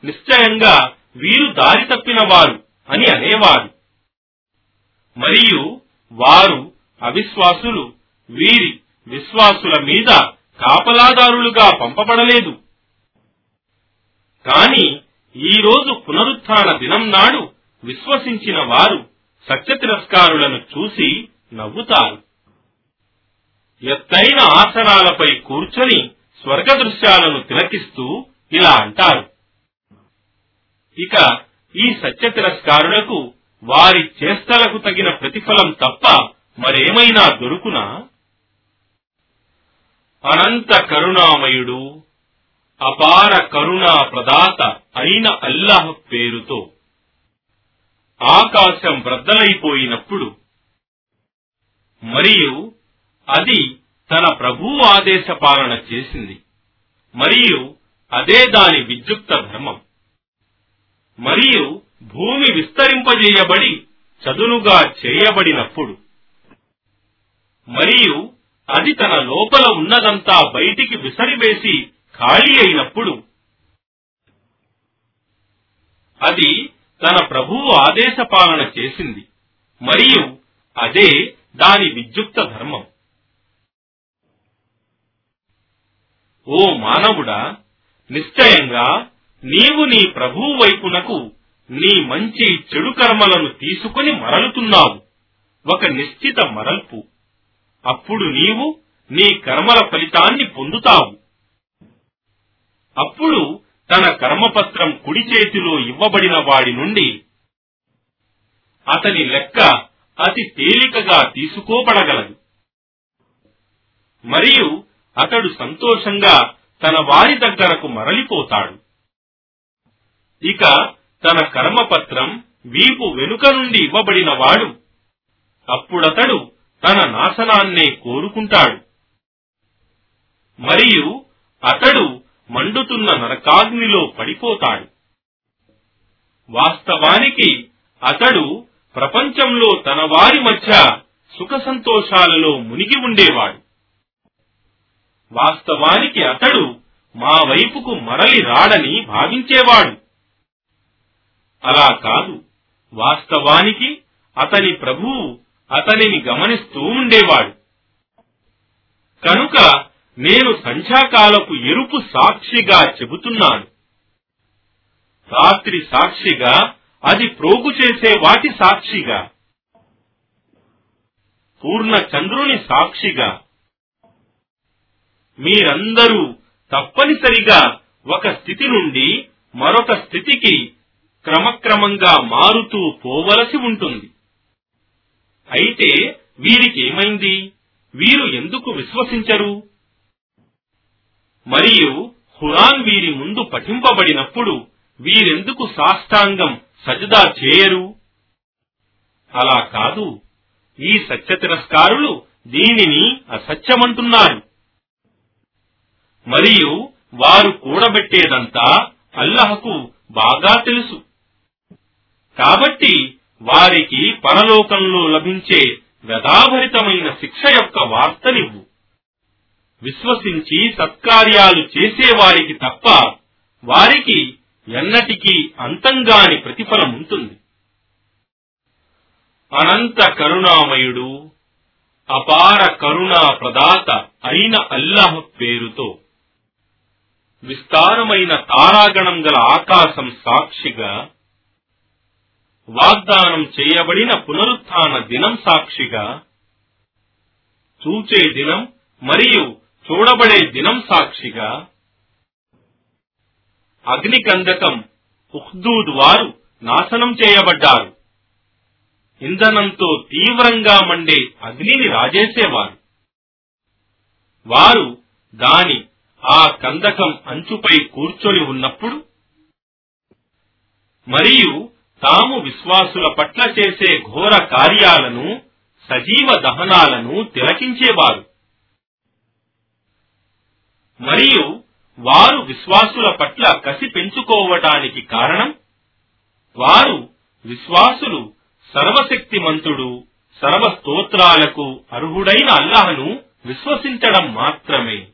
నిశ్చయంగా వీరు దారి తప్పిన వారు అని అనేవారు. మరియు వారు అవిశ్వాసులు వీరి విశ్వాసుల మీద కాపలాదారులుగా పంపబడలేదు. కాని ఈరోజు పునరుత్న దినం నాడు విశ్వసించిన వారు సత్య తిరస్కారులను చూసి నవ్వుతారు. ఎత్తైన ఆసనాలపై కూర్చొని స్వర్గ దృశ్యాలను తిలకిస్తూ ఇలా అంటారు. ఇక ఈ సత్య తిరస్కారులకు వారి చేష్టలకు తగిన ప్రతిఫలం తప్ప మరేమైనా దొరుకునా? అనంత కరుణామయుడు అపార కరుణా ప్రదాత అయిన అల్లాహ్ పేరుతో ఆకాశం బ్రద్దలైపోయినప్పుడు మరియు అది తన ప్రభు ఆదేశ పాలన చేసింది. మరియు అదే దాని విద్యుక్త ధర్మం మరియు భూమి విస్తరింపజేయబడి చదునుగా చేయబడినప్పుడు మరియు అది తన లోపల ఉన్నదంతా బయటికి విసరివేసి ఖాళీ అయినప్పుడు అది తన ప్రభువు ఆదేశ పాలన చేసింది. మరియు అదే దాని విద్యుక్త ధర్మం. ఓ మానవుడా నిశ్చయంగా నీవు నీ ప్రభువు వైపునకు నీ మంచి చెడు కర్మలను తీసుకుని మరలుతున్నావు. ఒక నిశ్చిత మరల్పు. అప్పుడు నీవు నీ కర్మల ఫలితాన్ని పొందుతావు. అప్పుడు తన కర్మపత్రం కుడి చేతిలో ఇవ్వబడిన వాడి నుండి అతని లెక్క అతి తేలికగా తీసుకోబడగలదు. మరియు అతడు సంతోషంగా తన వారి దగ్గరకు మరలిపోతాడు. ఇక తన కర్మపత్రం వీపు వెనుక నుండి ఇవ్వబడిన వాడు అప్పుడతడు తన నాశనాన్నే కోరుకుంటాడు. మరియు అతడు మండుతున్న నరకాగ్నిలో పడిపోతాడు. వాస్తవానికి అతడు ప్రపంచంలో తన వారి మధ్య సుఖ సంతోషాలలో మునిగి ఉండేవాడు. వాస్తవానికి అతడు మా వైపుకు మరలి రాడని భావించేవాడు. అలా కాదు. వాస్తవానికి అతని ప్రభువు అతనిని గమనిస్తూ ఉండేవాడు. కనుక నేను సంధ్యాకాలపు ఎరుపు సాక్షిగా చెబుతున్నాను. రాత్రి సాక్షిగా అది ప్రోగు చేసే వాటి సాక్షిగా. పూర్ణ చంద్రుని సాక్షిగా. మీరందరూ తప్పనిసరిగా ఒక స్థితి నుండి మరొక స్థితికి క్రమక్రమంగా మారుతూ పోవలసి ఉంటుంది. అయితే వీరికి ఏమైంది వీరు ఎందుకు విశ్వసించరు? మరియు హురాన్ వీరి ముందు పఠింపబడినప్పుడు వీరెందుకు సాష్టాంగం సజదా చేయరు? అలా కాదు. ఈ సత్య తిరస్కారులు దీనిని అసత్యమంటున్నారు. మరియు వారు కూడబెట్టేదంతా అల్లహకు బాగా తెలుసు. కాబట్టి వారికి పరలోకంలో లభించే వ్యధాభరితమైన శిక్ష యొక్క వార్తనివ్వు. విశ్వసించి సత్కార్యాలు చేసేవారికి తప్ప వారికి ఎన్నటికీ అంతంగాని ప్రతిఫలం ఉంటుంది. అనంత కరుణామయుడు అపార కరుణా ప్రదాత అయిన అల్లాహ్ పేరుతో విస్తారమైన తారాగణం గల ఆకాశం సాక్షిగా వాగ్దానం చేయబడిన పునరుత్న దినం సాక్షిగా చూచే దినం మరియు చూడబడే దినం సాక్షిగా అగ్నికందకం ఉహ్దూద్ వారు నాశనం చేయబడ్డారు. ఇంధనంతో తీవ్రంగా మండే అగ్నిని రాజేసేవారు. వారు దాని ఆ కందకం అంచుపై కూర్చొని ఉన్నప్పుడు మరియు తాము విశ్వాసుల పట్ల చేసే ఘోర కార్యాలను సజీవ దహనాలను తిలకించేవారు. మరియు వారు విశ్వాసుల పట్ల కసి పెంచుకోవటానికి కారణం? వారు విశ్వాసులు సర్వశక్తిమంతుడు సర్వస్తోత్రాలకు అర్హుడైన అల్లాహను విశ్వసించడం మాత్రమే.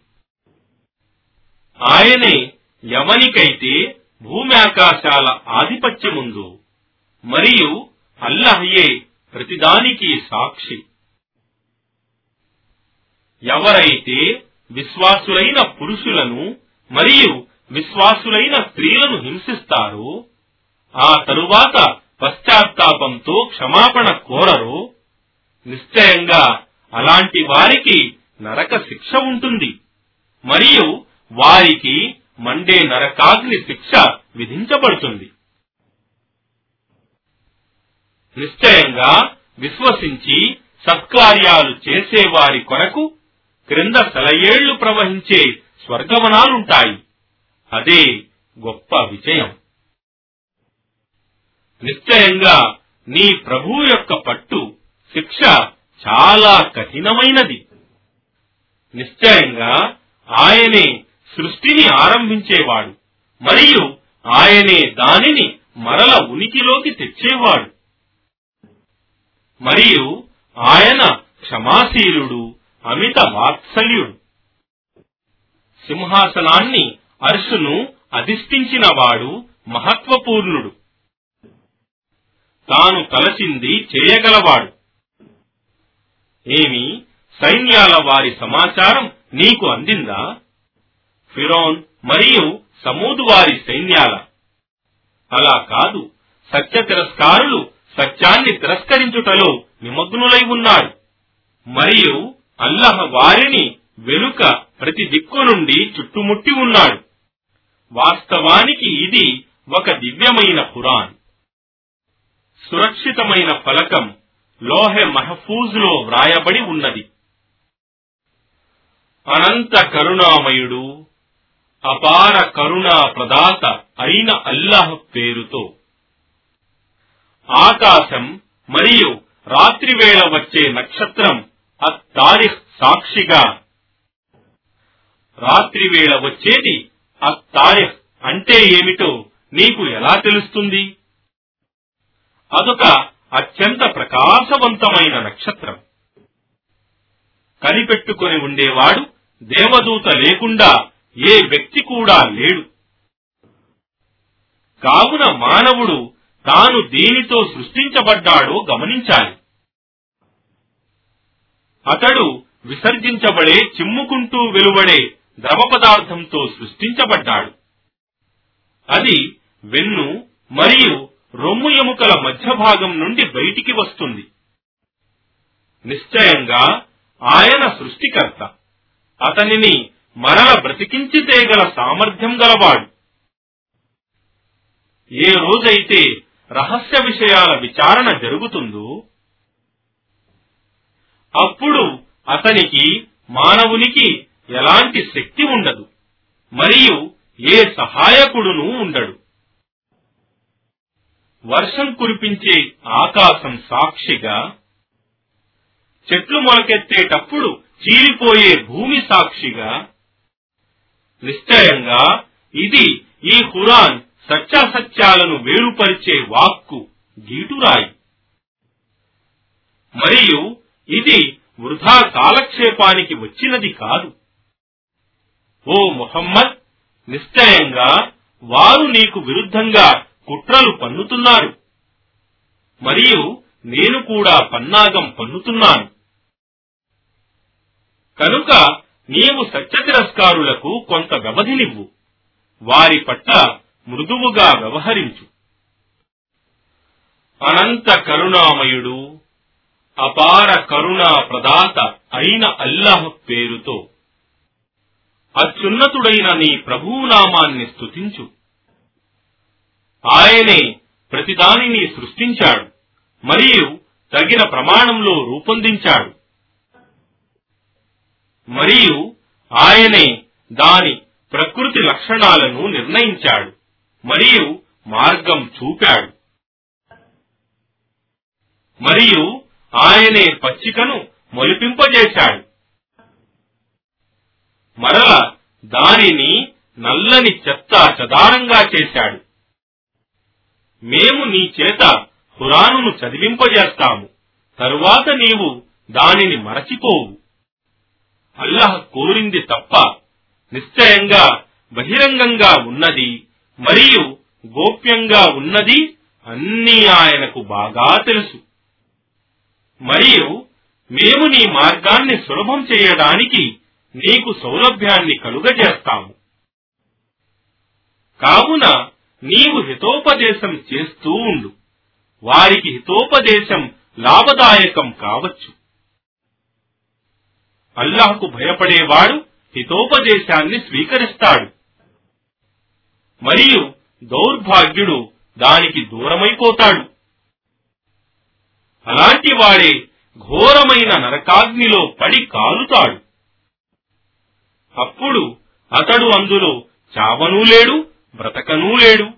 ఆయనే ఎవనికైతే భూమి ఆకాశాల ఆధిపత్యముందు మరియు అల్లహయే ప్రతిదానికి సాక్షి. ఎవరైతే విశ్వాసులైన పురుషులను మరియు విశ్వాసులైన స్త్రీలను హింసిస్తారో. ఆ తరువాత పశ్చాత్తాపంతో క్షమాపణ కోరరో. నిశ్చయంగా అలాంటి వారికి నరక శిక్ష ఉంటుంది. మరియు వారికి మండే నరకాగ్ని శిక్ష విధించబడుతుంది. నిశ్చయంగా విశ్వసించి సత్కార్యాలు చేసేవారి కొరకు క్రింద సెలయేళ్ళు ప్రవహించే స్వర్గవనాలుంటాయి. అదే గొప్ప విజయం. నిశ్చయంగా నీ ప్రభు యొక్క పట్టు శిక్ష చాలా కఠినమైనది. నిశ్చయంగా ఆయనే సృష్టిని ఆరంభించేవాడు మరియు ఆయనే దానిని మరల ఉనికిలోకి తెచ్చేవాడు. మరియు ఆయన క్షమాశీలుడు అమిత వాత్సల్యుడు. సింహాసనాన్ని అర్షును అధిష్ఠించినవాడు మహత్వపూర్ణుడు. తాను తలచింది చేయగలవాడు. ఏమి? సైన్యాల వారి సమాచారం నీకు అందిందా? ఫిరోన్ మరియు సమూదు వారి సైన్యాల. అలా కాదు సత్య తిరస్కారులు సత్యాన్ని తిరస్కరించుటలో నిమగ్నులై ఉన్నారు. మరియు అల్లహ వారిని వెనుక ప్రతి దిక్కు నుండి చుట్టుముట్టి ఉన్నాడు. వాస్తవానికి ఇది ఒక దివ్యమైన ఖురాన్. సురక్షితమైన ఫలకం లోహె మహఫూజ్లో వ్రాయబడి ఉన్నది. అనంత కరుణామయుడు అపార కరుణా ప్రదాత అయిన అల్లాహ్ పేరుతో. ఆకాశం మరియు రాత్రివేళ వచ్చే నక్షత్రం అత్తారిఖ్ సాక్షిగా. రాత్రివేళ వచ్చేది అత్తారిఖ్ అంటే ఏమిటో నీకు ఎలా తెలుస్తుంది? అదొక అత్యంత ప్రకాశవంతమైన నక్షత్రం. కనిపెట్టుకుని ఉండేవాడు దేవదూత లేకుండా ఏ వ్యక్తి కూడా లేడు. కావున మానవుడు తాను దేనితో సృష్టించబడ్డాడో గమనించాలి. అతడు విసర్జించబడే చిమ్ముకుంటూ వెలువడే ద్రవ పదార్థంతో సృష్టించబడ్డాడు. అది వెన్ను మరియు రొమ్ము ఎముకల మధ్య భాగం నుండి బయటికి వస్తుంది. నిశ్చయంగా ఆయన సృష్టికర్త. అతనిని మరల బ్రతికించితే గల సామర్థ్యం గలవాడు. ఏ రోజైతే రహస్య విషయాల విచారణ జరుగుతుందో అప్పుడు అతనికి మానవునికి ఎలాంటి శక్తి ఉండదు మరియు ఏ సహాయకుడును ఉండడు. వర్షం కురిపించే ఆకాశం సాక్షిగా చెట్లు మొలకెత్తేటప్పుడు చీలిపోయే భూమి సాక్షిగా నిశ్చయంగా ఇది ఈ ఖురాన్ సత్యాసత్యాలను వేరుపరిచే వాక్కు గీటురాయి. మరియు ఇది వృధా కాలక్షేపానికి వచ్చినది కాదు. ఓ ముహమ్మద్ నిశ్చయంగా వారు నీకు విరుద్ధంగా కుట్రలు పన్నుతున్నారు. మరియు నేను కూడా పన్నాగం పన్నుతున్నాను. కనుక నీవు సత్యతిరస్కారులకు కొంత వ్యవధినివ్వు. వారి పట్ల మృదువుగా వ్యవహరించు. అనంత కరుణామయుడు అపార కరుణా ప్రదాత అయిన అల్లాహ్ పేరుతో. అత్యున్నతుడైన నీ ప్రభునామాన్ని స్తుతించు. ఆయనే ప్రతిదానిని సృష్టించాడు మరియు తగిన ప్రమాణంలో రూపొందించాడు. మరియు ఆయనే దాని ప్రకృతి లక్షణాలను నిర్ణయించాడు మరియు మార్గం చూపాడు. మరియు ఆయనే పచ్చికను మొలిపింపజేశాడు. మరల దానిని నల్లని చెత్త చదారంగా చేశాడు. మేము నీ చేత హురాను చదివింపజేస్తాము. తరువాత నీవు దానిని మరచిపోవు. అల్లహ్ కోరింది తప్ప నిశ్చయంగా బహిరంగంగా ఉన్నది మరియు గోప్యంగా ఉన్నది అన్నీ ఆయనకు బాగా తెలుసు. మరియు మేము నీ మార్గాన్ని సులభం చేయడానికి నీకు సౌలభ్యాన్ని కలుగజేస్తాము. కావున నీవు హితోపదేశం చేస్తూ ఉండు. వారికి హితోపదేశం లాభదాయకం కావచ్చు. అల్లాహకు భయపడేవాడు హితోపదేశాన్ని స్వీకరిస్తాడు. మరియు దౌర్భాగ్యుడు దానికి దూరమైపోతాడు. అలాంటి వాడే ఘోరమైన నరకాగ్నిలో పడి కాలుతాడు. అప్పుడు అతడు అందులో చావనూ లేడు బ్రతకనూ లేడు.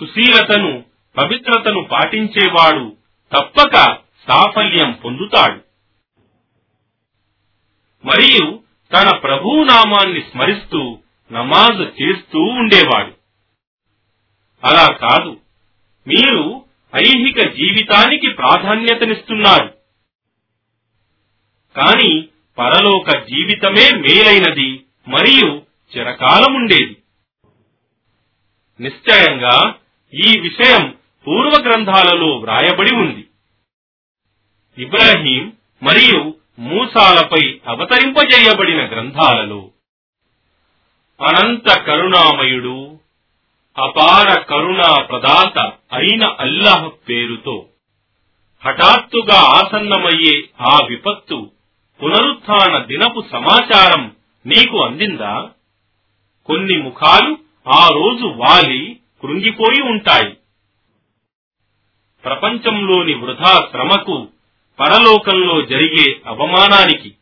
సుశీలతను పవిత్రతను పాటించేవాడు తప్పక సాఫల్యం పొందుతాడు. మరియు తన ప్రభు నామాన్ని స్మరిస్తూ నమాజ్ చేస్తూ ఉండేవాడు. అలా కాదు మీరు ఐహిక జీవితానికి ప్రాధాన్యతనిస్తున్నారు. కాని పరలోక జీవితమే మేలైనది మరియు చిరకాలముండేది. నిశ్చయంగా ఈ విషయం పూర్వ గ్రంథాలలో వ్రాయబడి ఉంది. ఇబ్రాహీం మరియు మూసాలపై అవతరింపజేయబడిన గ్రంథాలలో అనంత కరుణామయుడు అపార కరుణా ప్రదాత అయిన అల్లాహ్ పేరుతో. హఠాత్తుగా ఆసన్నమయ్యే ఆ విపత్తు పునరుత్థాన దినపు సమాచారం నీకు అందిందా? కొన్ని ముఖాలు ఆ రోజు వాలి కృంగిపోయి ఉంటాయి. ప్రపంచంలోని వృధా శ్రమకు పరలోకంలో జరిగే అవమానానికి.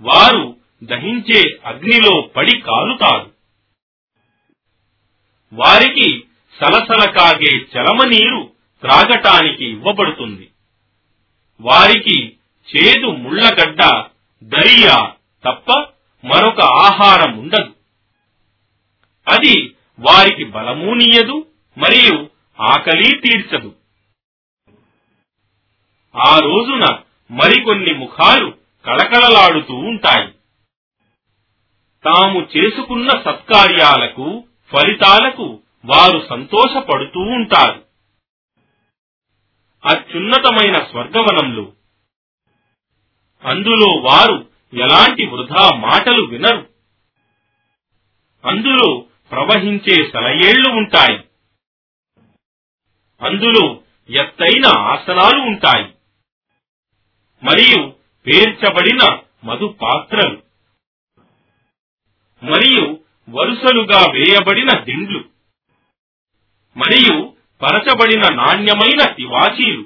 వారు దహించే అగ్నిలో పడి కాలుతారు వారికి సలసల కాగే చలమనీరు త్రాగటానికి ఇవ్వబడుతుంది. వారికి చేదు ముళ్ళగడ్డ దరియా తప్ప మరొక ఆహారం ఉండదు. అది వారికి బలమూనీయదు మరియు ఆకలి తీర్చదు. ఆ రోజున మరికొన్ని ముఖాలు కళకళలాడుతూ ఉంటాయి. తాము చేసుకున్న సత్కార్యాలకు ఫలితాలకు వారు సంతోషపడుతూ ఉంటారు. అత్యున్నతమైన స్వర్గవనంలో. అందులో వారు ఎలాంటి వృధా మాటలు వినరు. అందులో ప్రవహించే సెలయేళ్ళు ఉంటాయి. అందులో ఎత్తైన ఆసనాలు ఉంటాయి. మరియు పేర్చబడిన మధు పాత్రలు మరియు వరుసలుగా వేయబడిన దిండ్లు. మరియు పరచబడిన నాణ్యమైన తివాచీలు.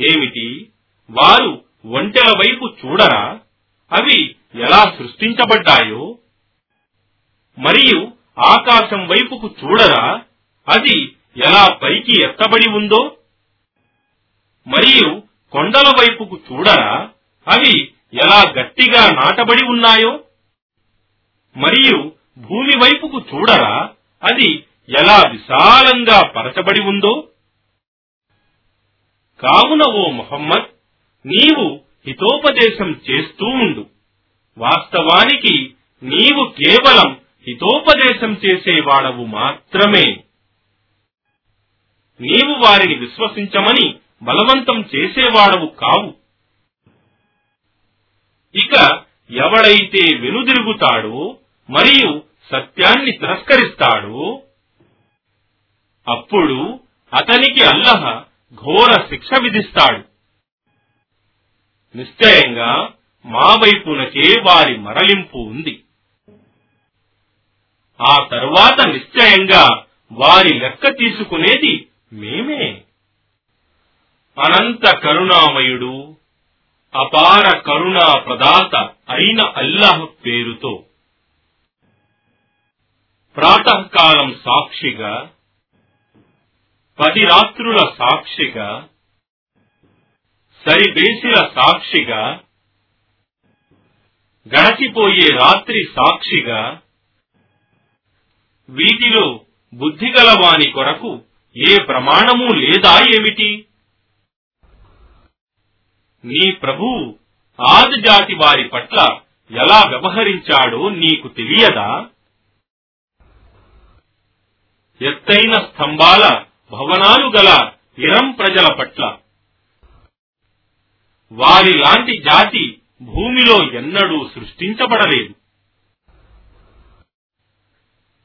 ఏమిటి? వారు ఒంటెల వైపు చూడరా? అవి ఎలా సృష్టించబడ్డాయో? మరియు ఆకాశం వైపుకు చూడరా? అది ఎలా పైకి ఎత్తబడి ఉందో? మరియు కొండల వైపుకు చూడరా? అవి ఎలా గట్టిగా నాటబడి ఉన్నాయో? మరియు భూమి వైపుకు చూడరా అది ఎలా విశాలంగా పరచబడి ఉందో? కావున ఓ మొహమ్మద్ నీవు హితోపదేశం చేస్తూ ఉండు. వాస్తవానికి నీవు కేవలం హితోపదేశం చేసేవాడవు మాత్రమే. నీవు వారిని విశ్వసించమని బలవంతం చేసేవాడవు కావు. ఇక ఎవడైతే వెనుదిరుగుతాడో మరియు సత్యాన్ని తిరస్కరిస్తాడు అప్పుడు అతనికి అల్లహ ఘోర శిక్ష విధిస్తాడు. నిశ్చయంగా మా వైపునకే వారి మరలింపు ఉంది. ఆ తరువాత నిశ్చయంగా వారి లెక్క తీసుకునేది మేమే. అనంత కరుణామయుడు అపార కరుణా ప్రదాత అయిన అల్లాహ్ పేరుతో ప్రాతకాలం సాక్షిగా పది రాత్రుల సాక్షిగా సరిబేసిల సాక్షిగా గడచిపోయే రాత్రి సాక్షిగా వీటిలో బుద్ధిగల వాని కొరకు ఏ ప్రమాణము లేదా ఏమిటి? నీ ప్రభు ఆది జాతి వారి పట్ల ఎలా వ్యవహరించాడో నీకు తెలియదా? ఎత్తైన స్తంభాల భవనాలు గల ఇరం ప్రజల పట్ల. వారి లాంటి జాతి భూమిలో ఎన్నడూ సృష్టించబడలేదు.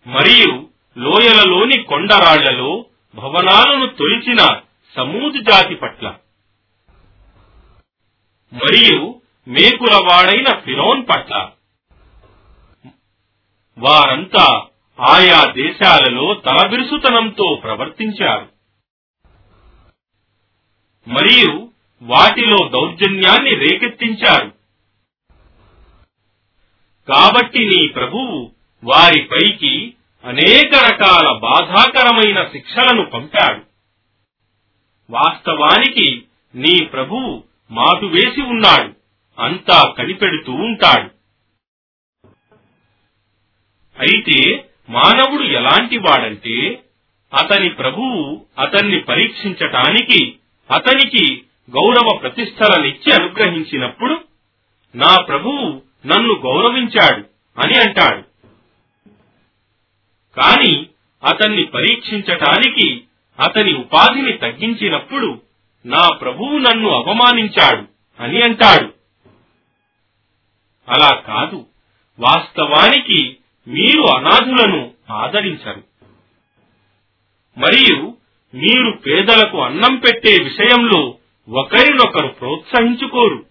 మరియు లోయలలోని కొండరాళ్ళలో భవనాలను తొలిచిన సమూద్ జాతి పట్ల. మరియు మేకులవాడైన ఫిరోన్ పట్ల. వారంతా ఆయా దేశాలలో తలబిరుసుతనంతో ప్రవర్తించారు. మరియు వాటిలో దౌర్జన్యాన్ని రేకెత్తించారు. కాబట్టి నీ ప్రభువు వారిపైకి అనేక రకాల బాధాకరమైన శిక్షలను పంపాడు. వాస్తవానికి నీ ప్రభువు మాటు వేసి ఉన్నాడు అంతా కనిపెడుతూ ఉంటాడు. అయితే మానవుడు ఎలాంటి వాడంటే అతని ప్రభువు అతన్ని పరీక్షించటానికి అతనికి గౌరవ ప్రతిష్టలనిచ్చి అనుగ్రహించినప్పుడు నా ప్రభువు నన్ను గౌరవించాడు అని అంటాడు. కాని అతన్ని పరీక్షించటానికి అతని ఉపాధిని తగ్గించినప్పుడు నా ప్రభువు నన్ను అవమానించాడు అని అంటాడు. అలా కాదు. వాస్తవానికి మీరు అనాథులను ఆదరించరు. మరియు మీరు పేదలకు అన్నం పెట్టే విషయంలో ఒకరినొకరు ప్రోత్సహించుకోరు.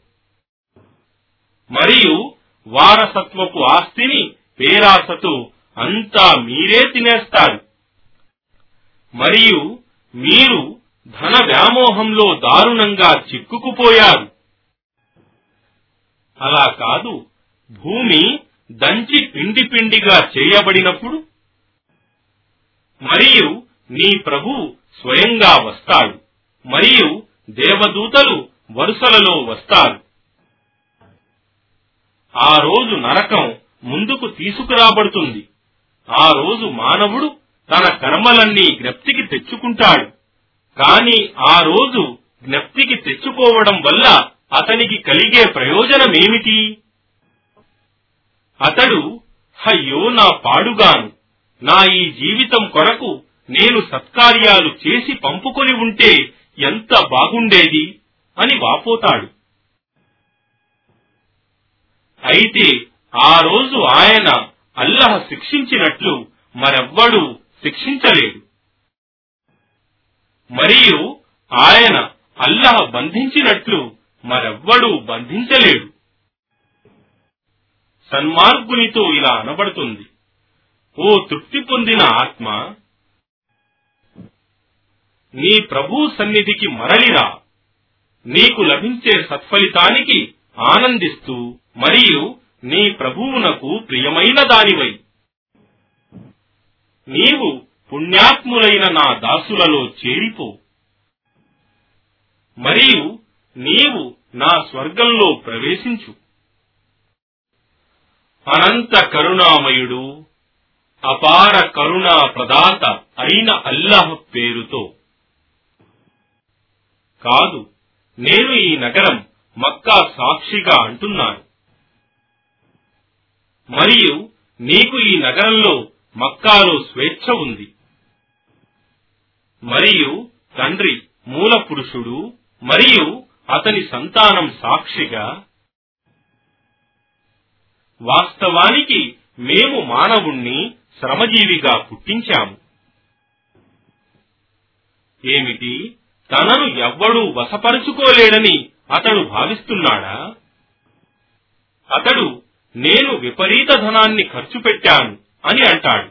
మరియు వారసత్వపు ఆస్తిని పేరాసతో అంతా మీరే తినేస్తారు. మరియు మీరు ధన వ్యామోహంలో దారుణంగా చిక్కుకుపోయారు. అలా కాదు భూమి దంచి పిండి పిండిగా చేయబడినప్పుడు మరియు నీ ప్రభు స్వయంగా వస్తాడు. మరియు దేవదూతలు వరుసలలో వస్తారు. ఆ రోజు నరకం ముందుకు తీసుకురాబడుతుంది. ఆ రోజు మానవుడు తన కర్మలన్నీ జ్ఞప్తికి తెచ్చుకుంటాడు. కాని ఆ రోజు జ్ఞప్తికి తెచ్చుకోవడం వల్ల అతనికి కలిగే ప్రయోజనమేమిటి? అతడు అయ్యో నా పాడుగాను. నా ఈ జీవితం కొరకు నేను సత్కార్యాలు చేసి పంపుకొని ఉంటే ఎంత బాగుండేది? అని వాపోతాడు. అయితే ఆ రోజు ఆయన అల్లహ శిక్షించినట్లు మరెవ్వడూ శిక్షించలేడు మరియు ఆయన అల్లహ బంధించినట్లు మరెవ్వడూ బంధించలేడు సన్మార్గునితో ఇలా అనబడుతుంది. ఓ తృప్తి పొందిన ఆత్మ నీ ప్రభు సన్నిధికి మరలిరా. నీకు లభించే సత్ఫలితానికి ఆనందిస్తూ మరియు నీ ప్రభువునకు ప్రియమైన దానివై. నీవు పుణ్యాత్ములైన నా దాసులలో చేరిపో. మరియు నీవు నా స్వర్గంలో ప్రవేశించు. అనంత కరుణామయుడు అపార కరుణా ప్రదాత అయిన అల్లాహ్ పేరుతో. కాదు నేను ఈ నగరం మక్కా సాక్షిగా అంటున్నాను. మరియు నీకు ఈ నగరంలో మక్కాలో స్వేచ్ఛ ఉంది. మరియు తండ్రి మూల పురుషుడు మరియు అతని సంతానం సాక్షిగా వాస్తవానికి మేము మానవుణ్ణి శ్రమజీవిగా పుట్టించాము. ఏమిటి? తనను ఎవ్వడూ వశపరుచుకోలేడని అతడు భావిస్తున్నాడా? అతడు నేను విపరీత ధనాన్ని ఖర్చు పెట్టాను అని అంటాడు.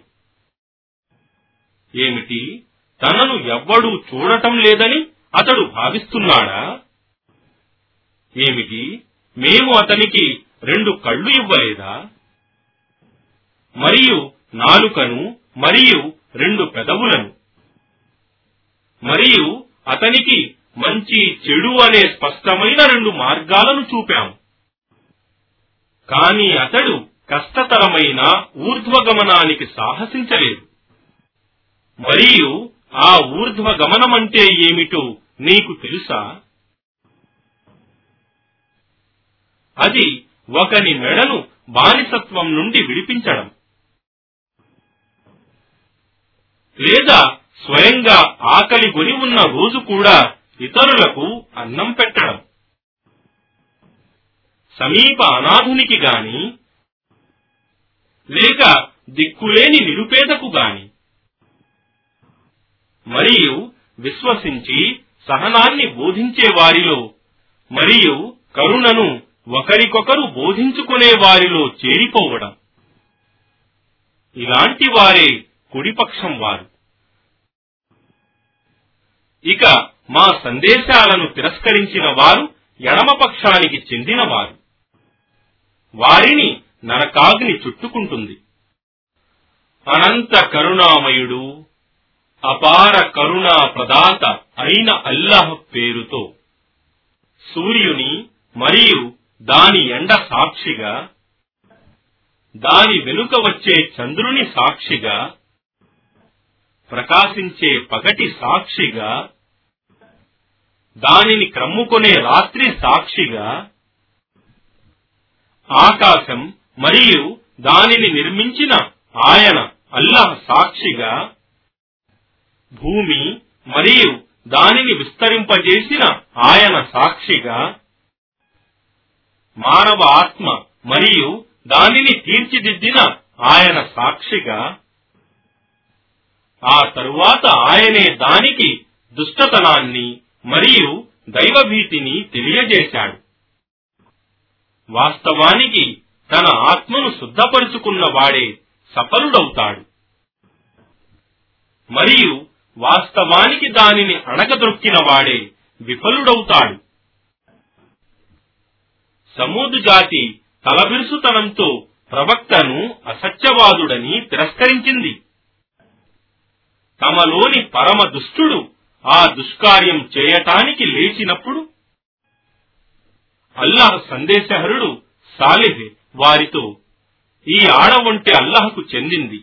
ఏమిటి? తనను ఎవ్వడూ చూడటం లేదని అతడు భావిస్తున్నాడా? ఏమిటి? మేము అతనికి రెండు కళ్ళు ఇవ్వలేదా? మరియు నాలుకను మరియు రెండు పెదవులను. మరియు అతనికి మంచి చెడు అనే స్పష్టమైన రెండు మార్గాలను చూపాం కాని అతడు కష్టతరమైన ఊర్ధ్వగమనానికి సాహసించలేదు. మరియు ఆ ఊర్ధ్వగమనమంటే ఏమిటో నీకు తెలుసా? అది ఒకని మెడను బానిసత్వం నుండి విడిపించడం. లేదా స్వయంగా ఆకలి కొని ఉన్న రోజు కూడా ఇతరులకు అన్నం పెట్టడం. సమీప అనాథునికి గాని లేక దిక్కులేని నిరుపేదకు గాని మరియు విశ్వసించి సహనాన్ని బోధించే వారిలో మరియు కరుణను ఒకరికొకరు బోధించుకునే వారిలో చేరిపోవడం. ఇలాంటి వారే కుడిపక్షం వారు. ఇక మా సందేశాలను తిరస్కరించిన వారు ఎడమ పక్షానికి చెందినవారు వారిని నరకాగ్ని చుట్టుకుంటుంది. అనంత కరుణామయుడు అపార కరుణా ప్రదాత అయిన అల్లాహ్ పేరుతో సూర్యుని మరియు దాని ఎండ సాక్షిగా దాని వెనుక వచ్చే చంద్రుని సాక్షిగా ప్రకాశించే పగటి సాక్షిగా దానిని క్రమ్ముకునే రాత్రి సాక్షిగా ఆకాశం మరియు దానిని నిర్మించిన ఆయన అల్లాహ్ సాక్షిగా భూమి మరియు దానిని విస్తరింపజేసిన ఆయన సాక్షిగా మానవ ఆత్మ మరియు దానిని తీర్చిదిద్దిన ఆయన సాక్షిగా ఆ తరువాత ఆయనే దానికి దుష్టతనాన్ని మరియు దైవభీతిని తెలియజేశాడు. వాస్తవానికి తన ఆత్మను శుద్ధపరుచుకున్న వాడే సఫలుడవుతాడు. మరియు వాస్తవానికి దానిని అణగదొక్కిన వాడే విఫలుడవుతాడు. సమూదు జాతి తలబిరుసుతనంతో ప్రవక్తను అసత్యవాదుడని తిరస్కరించింది. తమలోని పరమ దుష్టుడు ఆ దుష్కార్యం చేయటానికి లేచినప్పుడు అల్లాహ్ సందేశహరుడు సాలిహ్ వారితో ఈ ఆడ ఒంటె అల్లహకు చెందింది.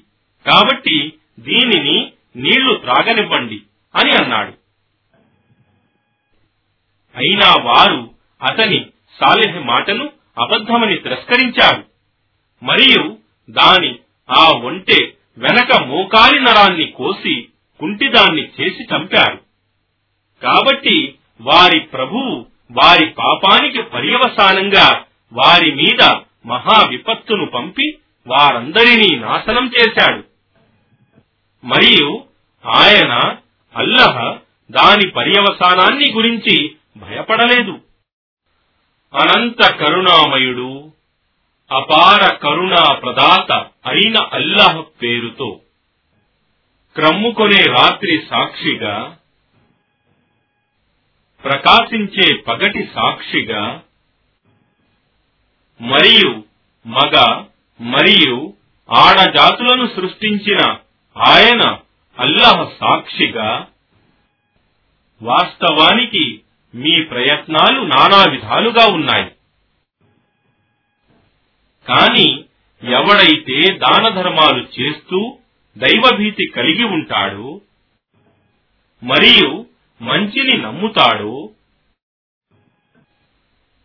కాబట్టి దీనిని నీళ్ళు త్రాగనివ్వండి అని అన్నాడు. అయినా వారు అతని సాలెహ్ మాటను అబద్ధమని తిరస్కరించారు మరియు దాని ఆ ఒంటె వెనక మోకాలి నరాన్ని కోసి కుంటిదాన్ని చేసి చంపారు కాబట్టి వారి ప్రభువు వారి పాపానికి పర్యవసానంగా వారి మీద మహా విపత్తును పంపి వారందరినీ నాశనం చేశాడు. మరియు ఆయన అల్లహ దాని పర్యవసానాన్ని గురించి భయపడలేదు. అనంత కరుణామయుడు అపార కరుణా ప్రదాత అయిన అల్లాహ్ పేరుతో క్రమ్ముకొనే రాత్రి సాక్షిగా ప్రకాశించే పగటి సాక్షిగా మరియు మగ మరియు ఆడజాతులను సృష్టించిన ఆయన అల్లాహ్ సాక్షిగా వాస్తవానికి మీ ప్రయత్నాలు నానా విధాలుగా ఉన్నాయి. కాని ఎవడైతే దాన ధర్మాలు చేస్తూ దైవభీతి కలిగి ఉంటాడు మరియు మంచిని నమ్ముతాడు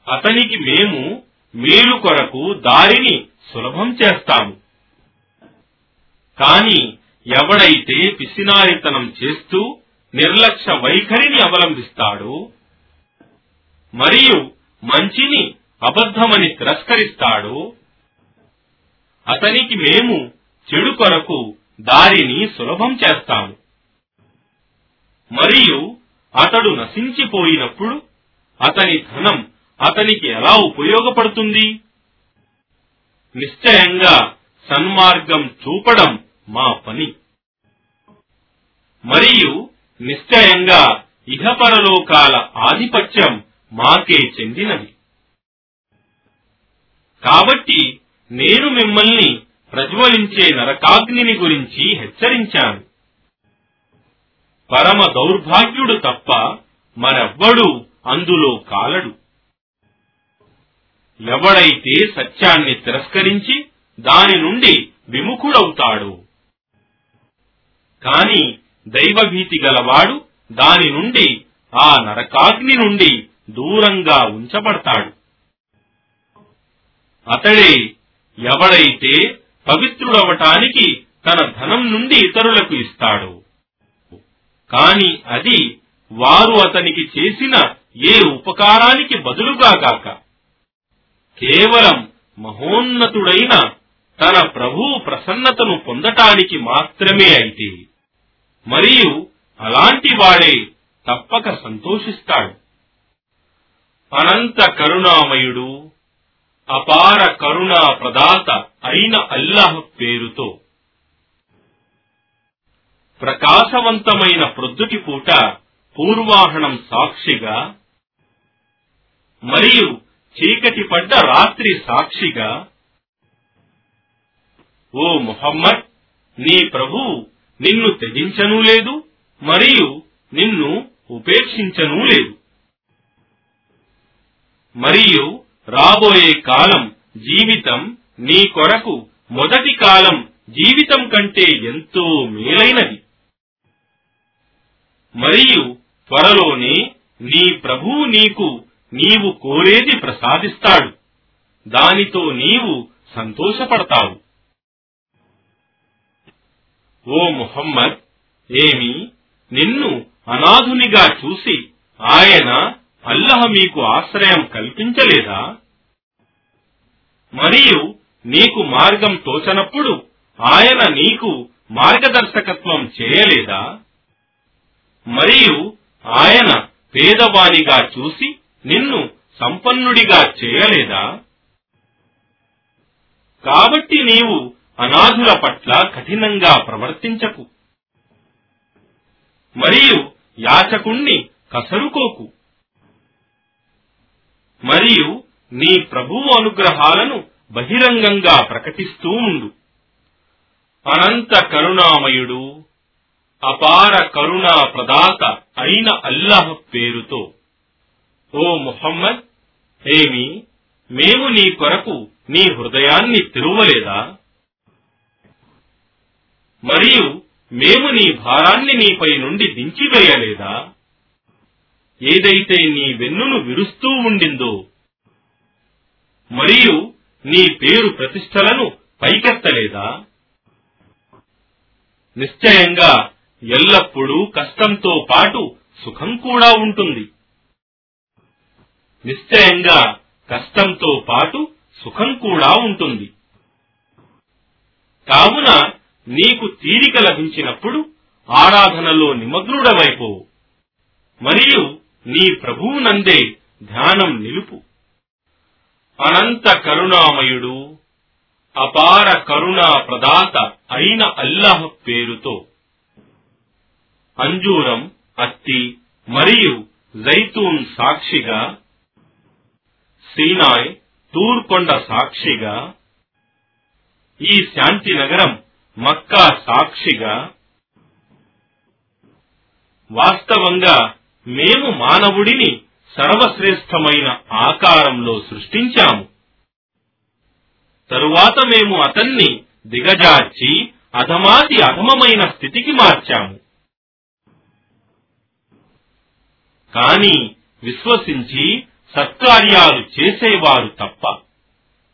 అతనికి మేము మేలు కొరకు దారిని సులభం చేస్తాము. కాని ఎవడైతే పిసినారితనం చేస్తూ నిర్లక్ష్య వైఖరిని అవలంబిస్తాడో మరియు మంచిని అబద్ధమని తిరస్కరిస్తాడు. అతనికి మేము చెడు కొరకు దారిని సులభం చేస్తాము. మరియు అతడు నశించిపోయినప్పుడు అతని ధనం అతనికి ఎలా ఉపయోగపడుతుంది? నిశ్చయంగా సన్మార్గం చూపడం మా పని. మరియు నిశ్చయంగా ఇహపరలోకాల ఆధిపత్యం మాకే చెందినవి కాబట్టి నేను మిమ్మల్ని ప్రజ్వలించే నరకాగ్నిని గురించి హెచ్చరించాను. పరమ దౌర్భాగ్యుడు తప్ప మరెవ్వడూ అందులో కాలడు. ఎవడైతే సత్యాన్ని తిరస్కరించి దాని నుండి విముఖుడవుతాడు కాని దైవభీతి గలవాడు దాని నుండి ఆ నరకాగ్ని నుండి దూరంగా ఉంచబడతాడు. అతడే ఎవడైతే పవిత్రుడవటానికి తన ధనం నుండి ఇతరులకు ఇస్తాడు. కాని అది వారు అతనికి చేసిన ఏ ఉపకారానికి బదులుగా గాక. కేవలం మహోన్నతుడైన తన ప్రభు ప్రసన్నతను పొందటానికి మాత్రమే అయితే మరియు అలాంటి వాడే తప్పక సంతోషిస్తాడు. అనంత కరుణామయుడు అపార కరుణా ప్రదాత అయిన అల్లాహ్ పేరుతో. ప్రకాశవంతమైన ప్రొద్దుటి పూట పూర్వాహణం సాక్షిగా మరియు చీకటి పడ్డ రాత్రి సాక్షిగా ఓ ముహమ్మద్ నీ ప్రభు నిన్ను త్యజించనూ లేదు మరియు నిన్ను ఉపేక్షించనూ లేదు. మరియు రాబోయే కాలం జీవితం నీ కొరకు మొదటి కాలం జీవితం కంటే ఎంతో మేలైనది. మరియు త్వరలోనే నీ ప్రభువు నీకు నీవు కోరేది ప్రసాదిస్తాడు. దానితో నీవు సంతోషపడతావు. ఓ ముహమ్మద్ ఏమి నిన్ను అనాథునిగా చూసి ఆయన అల్లహ మీకు ఆశ్రయం కల్పించలేదా? మరియు నీకు మార్గం తోచనప్పుడు ఆయన నీకు మార్గదర్శకత్వం చేయలేదా? మరియు ఆయన పేదవానిగా చూసి నిన్ను సంపన్నుడిగా చేయలేదా? కాబట్టి నీవు అనాథుల పట్ల కఠినంగా ప్రవర్తించకు. మరియు యాచకుణ్ణి కసరుకోకు. మరియు నీ ప్రభువు అనుగ్రహాలను బహిరంగంగా ప్రకటిస్తూ ఉండు. అనంత కరుణామయుడు అపార కరుణా ప్రదాత అయిన అల్లాహ్ పేరుతో ఓ ముహమ్మద్ ఏమి మేము నీ కొరకు నీ హృదయాన్ని తిరువలేదా? మరియు మేము నీ భారాన్ని నీపై నుండి దించివేయలేదా? ఏదైతే నీ వెన్నును విరుస్తూ ఉండిందో మరియు నీ పేరు ప్రతిష్టలను పైకెత్తలేదా? నిశ్చయంగా ఎల్లప్పుడూ కష్టంతో పాటు సుఖం కూడా ఉంటుంది. నిశ్చయంగా కష్టంతో పాటు సుఖం కూడా ఉంటుంది. కావున నీకు తీరిక లభించినప్పుడు ఆరాధనలో నిమగ్నుడవైపో. మరియు నీ ప్రభువునందే ధ్యానం నిలుపు. అనంత కరుణామయుడు అపార కరుణా ప్రదాత అయిన అల్లాహ్ పేరుతో. అంజూరం అత్తి మరియు జైతూన్ సాక్షిగా సీనాయ్ తూర్కొండ సాక్షిగా ఈ శాంతి నగరం మక్కా సాక్షిగా వాస్తవంగా మేము మానవుడిని సర్వశ్రేష్టమైన ఆకారంలో సృష్టించాము. తరువాత మేము అతన్ని దిగజార్చి అధమాతి అధమమైన స్థితికి మార్చాము. కాని విశ్వసించి సత్కార్యాలు చేసేవారు తప్ప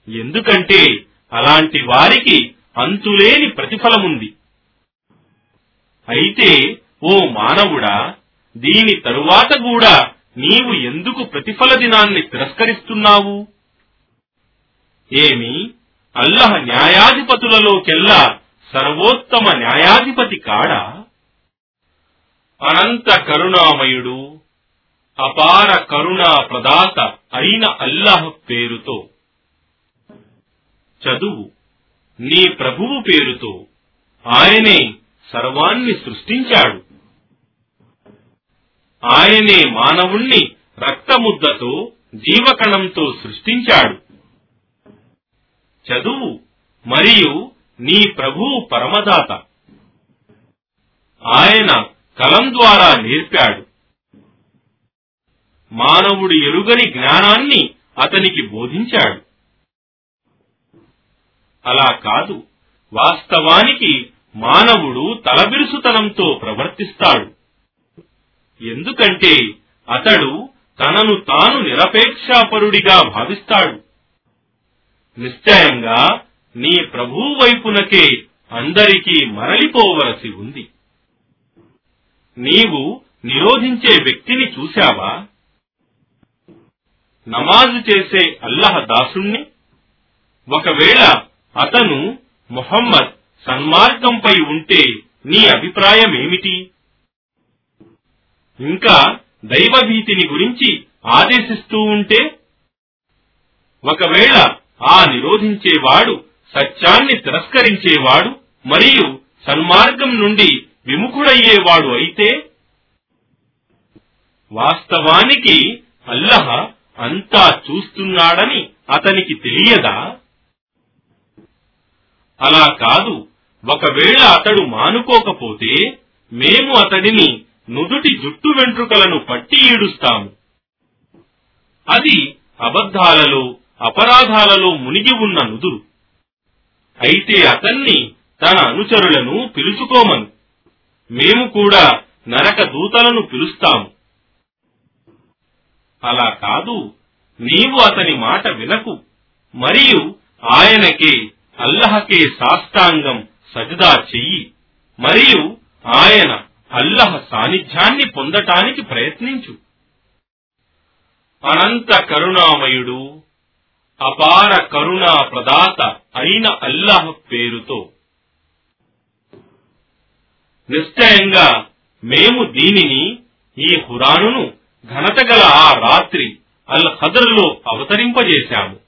ఎందుకంటే అలాంటి వారికి అంతులేని ప్రతిఫలముంది. అయితే ఓ మానవుడా దీని తరువాత కూడా నీవు ఎందుకు ప్రతిఫల దినాన్ని తిరస్కరిస్తున్నావు? ఏమి? అల్లహ న్యాయాధిపతులలోకెల్లా సర్వోత్తమ న్యాయాధిపతి కాడా? అనంత కరుణామయుడు అపార కరుణా ప్రదాత అయిన అల్లాహ్ పేరుతో. చదువు నీ ప్రభువు పేరుతో ఆయనే సర్వాన్ని సృష్టించాడు. ఆయనే మానవుణ్ణి రక్తముద్దతో జీవకణంతో సృష్టించాడు. చదువు మరియు నీ ప్రభువు పరమదాత. ఆయన కలం ద్వారా నేర్పాడు. మానవుడు ఎరుగని జ్ఞానాన్ని అతనికి బోధించాడు. అలా కాదు వాస్తవానికి మానవుడు తలబిరుసుతనంతో ప్రవర్తిస్తాడు. ఎందుకంటే అతడు తనను తాను నిరపేక్షాపరుడిగా భావిస్తాడు. నిశ్చయంగా నీ ప్రభువు వైపునకే అందరికీ మరలిపోవలసి ఉంది. నీవు నిరోధించే వ్యక్తిని చూశావా? నమాజు చేసే అల్లహ దాసుణ్ణి? ఒకవేళ అతను మొహమ్మద్ సన్మార్గంపై ఉంటే నీ అభిప్రాయం ఏమిటి ఇంకా దైవభీతిని గురించి ఆదేశిస్తూ ఉంటే ఒకవేళ ఆ నిరోధించేవాడు సత్యాన్ని తిరస్కరించేవాడు మరియు సన్మార్గం నుండి విముఖుడయ్యేవాడు అయితే వాస్తవానికి అల్లహ అంతా చూస్తున్నాడని అతనికి తెలియదా? అలా కాదు. ఒకవేళ అతడు మానుకోకపోతే మేము అతడిని నుదుటి జుట్టు వెంట్రుకలను పట్టి ఈడుస్తాము. అది అబద్ధాలలో అపరాధాలలో మునిగి ఉన్న నుదురు. అయితే అతన్ని తన అనుచరులను పిలుచుకోమను. మేము కూడా నరక దూతలను పిలుస్తాము. అలా కాదు నీవు అతని మాట వినకు మరియు ఆయనకే అల్లహకే సాష్టాంగం సజదా చెయ్యి మరియు ఆయన అల్లహ సాన్నిధ్యాన్ని పొందటానికి ప్రయత్నించు. అనంత కరుణామయుడు అపార కరుణా ప్రదాత అయిన అల్లహ పేరుతో. నిశ్చయంగా మేము దీనిని ఈ హురానును ఘనతగల ఆ రాత్రి అల్ ఖదర్లో అవతరింపజేశాము.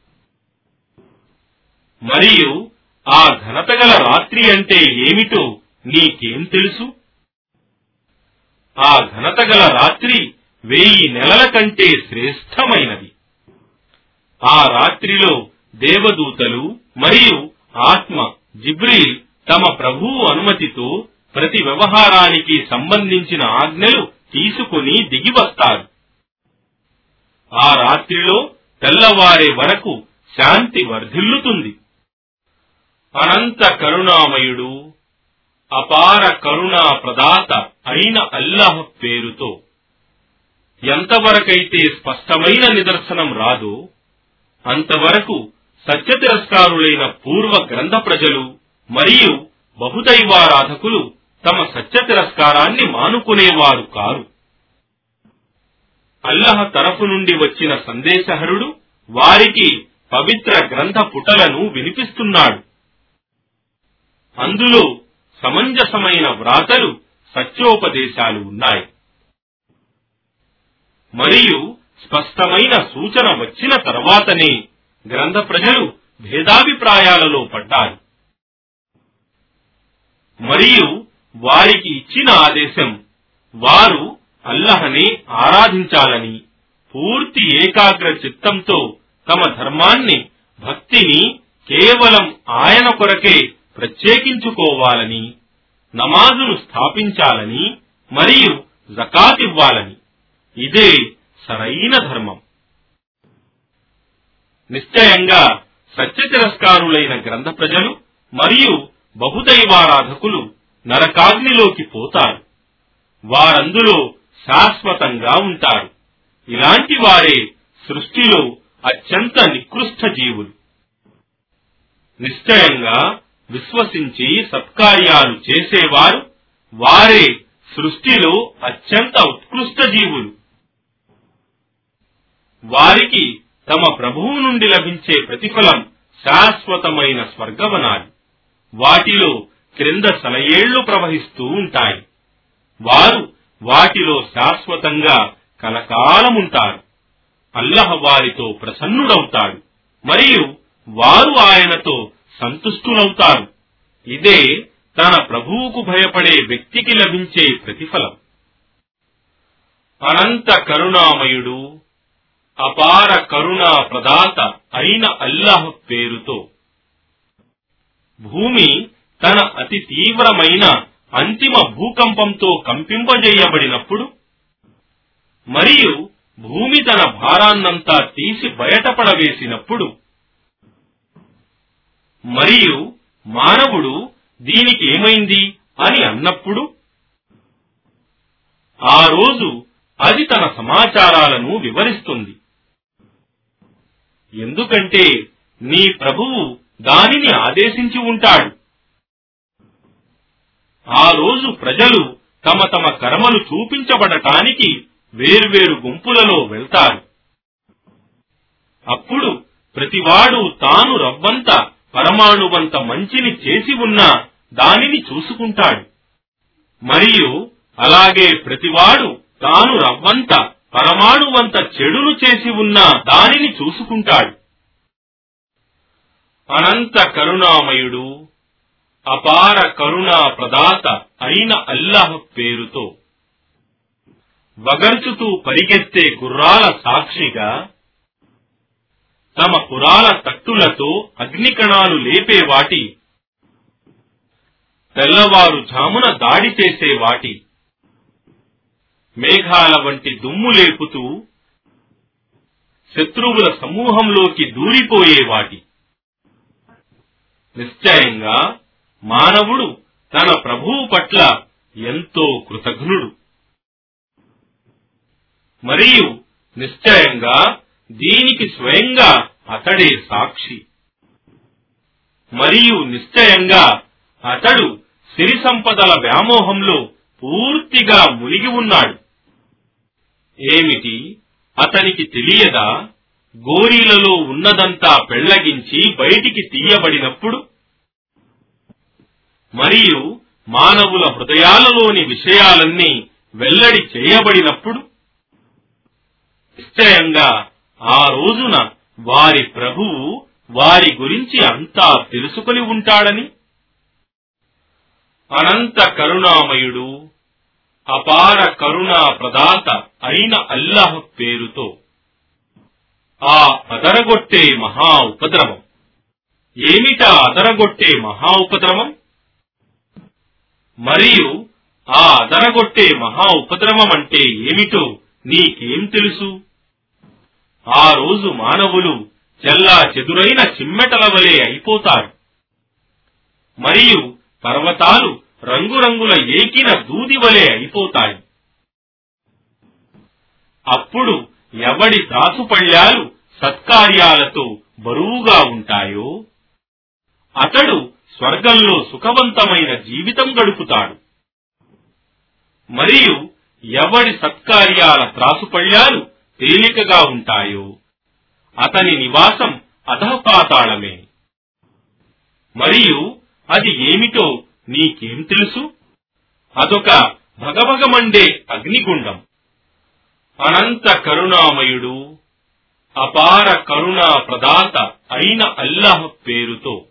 మరియు ఆ ఘనతగల రాత్రి అంటే ఏమిటో నీకేం తెలుసు? ఆ ఘనతగల రాత్రి వెయ్యి నెలల కంటే శ్రేష్టమైనది. ఆ రాత్రిలో దేవదూతలు మరియు ఆత్మ జిబ్రీల్ తమ ప్రభువు అనుమతితో ప్రతి వ్యవహారానికి సంబంధించిన ఆజ్ఞలు తీసుకుని దిగివస్తారు. ఆ రాత్రిలో తెల్లవారే వరకు శాంతి వర్ధిల్లుతుంది. అనంత కరుణామయుడు అపార కరుణా ప్రదాత అయిన అల్లాహ్ పేరుతో. ఎంతవరకైతే స్పష్టమైన నిదర్శనం రాదో అంతవరకు సత్య తిరస్కారులైన పూర్వ గ్రంథ ప్రజలు మరియు బహుదైవారాధకులు తమ సత్య తిరస్కారాన్ని మానుకునేవారు కారు. అల్లహ తరఫు నుండి వచ్చిన సందేశహరుడు వారికి పవిత్ర గ్రంథ పుటలను వినిపిస్తున్నాడు. అందులో సమంజసమైన వ్రాతలు సత్యోపదేశాలు ఉన్నాయి. మరియు స్పష్టమైన సూచన వచ్చిన తర్వాతనే గ్రంథ ప్రజలు భేదాభిప్రాయాలలో పడ్డారు. మరియు వారికి ఇచ్చిన ఆదేశం వారు అల్లహని ఆరాధించాలని పూర్తి ఏకాగ్ర చిత్తంతో తమ ధర్మాన్ని భక్తిని కేవలం ఆయన కొరకే ప్రత్యేకించుకోవాలని నమాజును స్థాపించాలని మరియు జకాత్ ఇవ్వాలని. ఇదే సరైన ధర్మం. నిశ్చయంగా సత్య తిరస్కారులైన గ్రంథ ప్రజలు మరియు బహుదైవారాధకులు నరకాగ్నిలోకి పోతారు. వారందులో శాశ్వతంగా ఉంటారు. ఇలాంటి వారే సృష్టిలో అత్యంత నికృష్ట జీవులు. నిశ్చయంగా విశ్వసించి సత్కార్యాలు చేసేవారు వారే సృష్టిలో అత్యంత ఉత్కృష్ట జీవులు. వారికి తమ ప్రభువు నుండి లభించే ప్రతిఫలం శాశ్వతమైన స్వర్గవనాలు. వాటిలో క్రింద సలయేళ్ళు ప్రవహిస్తూ ఉంటాయి. వారు వాటిలో శాశ్వతంగా కలకాలముంటారు. అల్లహ వారితో ప్రసన్నుడవుతాడు. మరియు వారు ఆయనతో సంతుష్టులవుతారు. ఇదే తన ప్రభువుకు భయపడే వ్యక్తికి లభించే ప్రతిఫలం. అనంత కరుణామయుడు అపార కరుణా ప్రదాత అయిన అల్లాహ్ పేరుతో భూమి తన అతి తీవ్రమైన అంతిమ భూకంపంతో కంపింపజేయబడినప్పుడు మరియు భూమి తన భారాన్నంతా తీసి బయటపడవేసినప్పుడు మరియు మానవుడు దీనికి ఏమైంది అని అన్నప్పుడు ఆ రోజు అది తన సమాచారాలను వివరిస్తుంది. ఎందుకంటే నీ ప్రభువు దానిని ఆదేశించి ఉంటాడు. ఆ రోజు ప్రజలు తమ తమ కర్మలు చూపించబడటానికి వేర్వేరు గుంపులలో వెళ్తారు. అప్పుడు ప్రతివాడు తాను రవ్వంతా పరమాణువంత మంచిని చేసి ఉన్న దానిని చూసుకుంటాడు. మరియు అలాగే ప్రతివాడు తాను రవ్వంత పరమాణువంత చెడును చేసి ఉన్న దానిని చూసుకుంటాడు. అనంత కరుణామయుడు అపార కరుణా ప్రదాత అయిన అల్లాహ్ పేరుతో వగర్చుతూ పరిగెత్తే గుర్రాల సాక్షిగా తమ పురాల తట్టులతో అగ్నికణాలు లేపే వాటి తెల్లవారు జామున దాడి చేసే వాటి మేఘాల వంటి దుమ్ము లేపుతూ శత్రువుల సమూహంలోకి దూరిపోయే వాటి. నిశ్చయంగా మానవుడు తన ప్రభువు పట్ల ఎంతో కృతజ్ఞుడు. మరియు నిశ్చయంగా దీనికి స్వయంగా అతడే సాక్షి. మరియు నిశ్చయంగా అతడు సిరి సంపదల వ్యామోహంలో పూర్తిగా మునిగి ఉన్నాడు. ఏమిటి? అతనికి తెలియదా? గోరీలలో ఉన్నదంతా పెళ్ళగించి బయటికి తీయబడినప్పుడు? మరియు మానవుల హృదయాలలోని విషయాలన్నీ వెల్లడి చేయబడినప్పుడు? నిశ్చయంగా ఆ రోజున వారి ప్రభువు వారి గురించి అంతా తెలుసుకొని ఉంటాడని? అనంత కరుణామయుడు అపార కరుణా ప్రదాత అయిన అల్లాహ్ పేరుతో ఆ అదరగొట్టే మహా ఉపద్రవం. ఏమిటా అదరగొట్టే మహా ఉపద్రవం? మరియు ఆ అదరగొట్టే మహా ఉపద్రవం అంటే ఏమిటో నీకేం తెలుసు? ఆ రోజు మానవులు చెల్లా చెదురైన చిమ్మెటల వలె అయిపోతారు. మరియు పర్వతాలు రంగురంగుల ఏకిన దూది వలె అయిపోతాయి. అప్పుడు ఎవడి దాసుపళ్ళ్యాలు సత్కార్యాలతో బరువుగా ఉంటాయో? అతడు స్వర్గంలో సుఖవంతమైన జీవితం గడుపుతాడు. మరియు ఎవడి సత్కార్యాల త్రాసుపళ్ళ్యాలు తేలికగా ఉంటాయో? అతని నివాసం అధపాతాళమే. మరియు అది ఏమిటో నీకేం తెలుసు? అదొక భగభగమండే అగ్నిగుండం. అనంత కరుణామయుడు అపార కరుణా ప్రదాత అయిన అల్లాహ్ పేరుతో.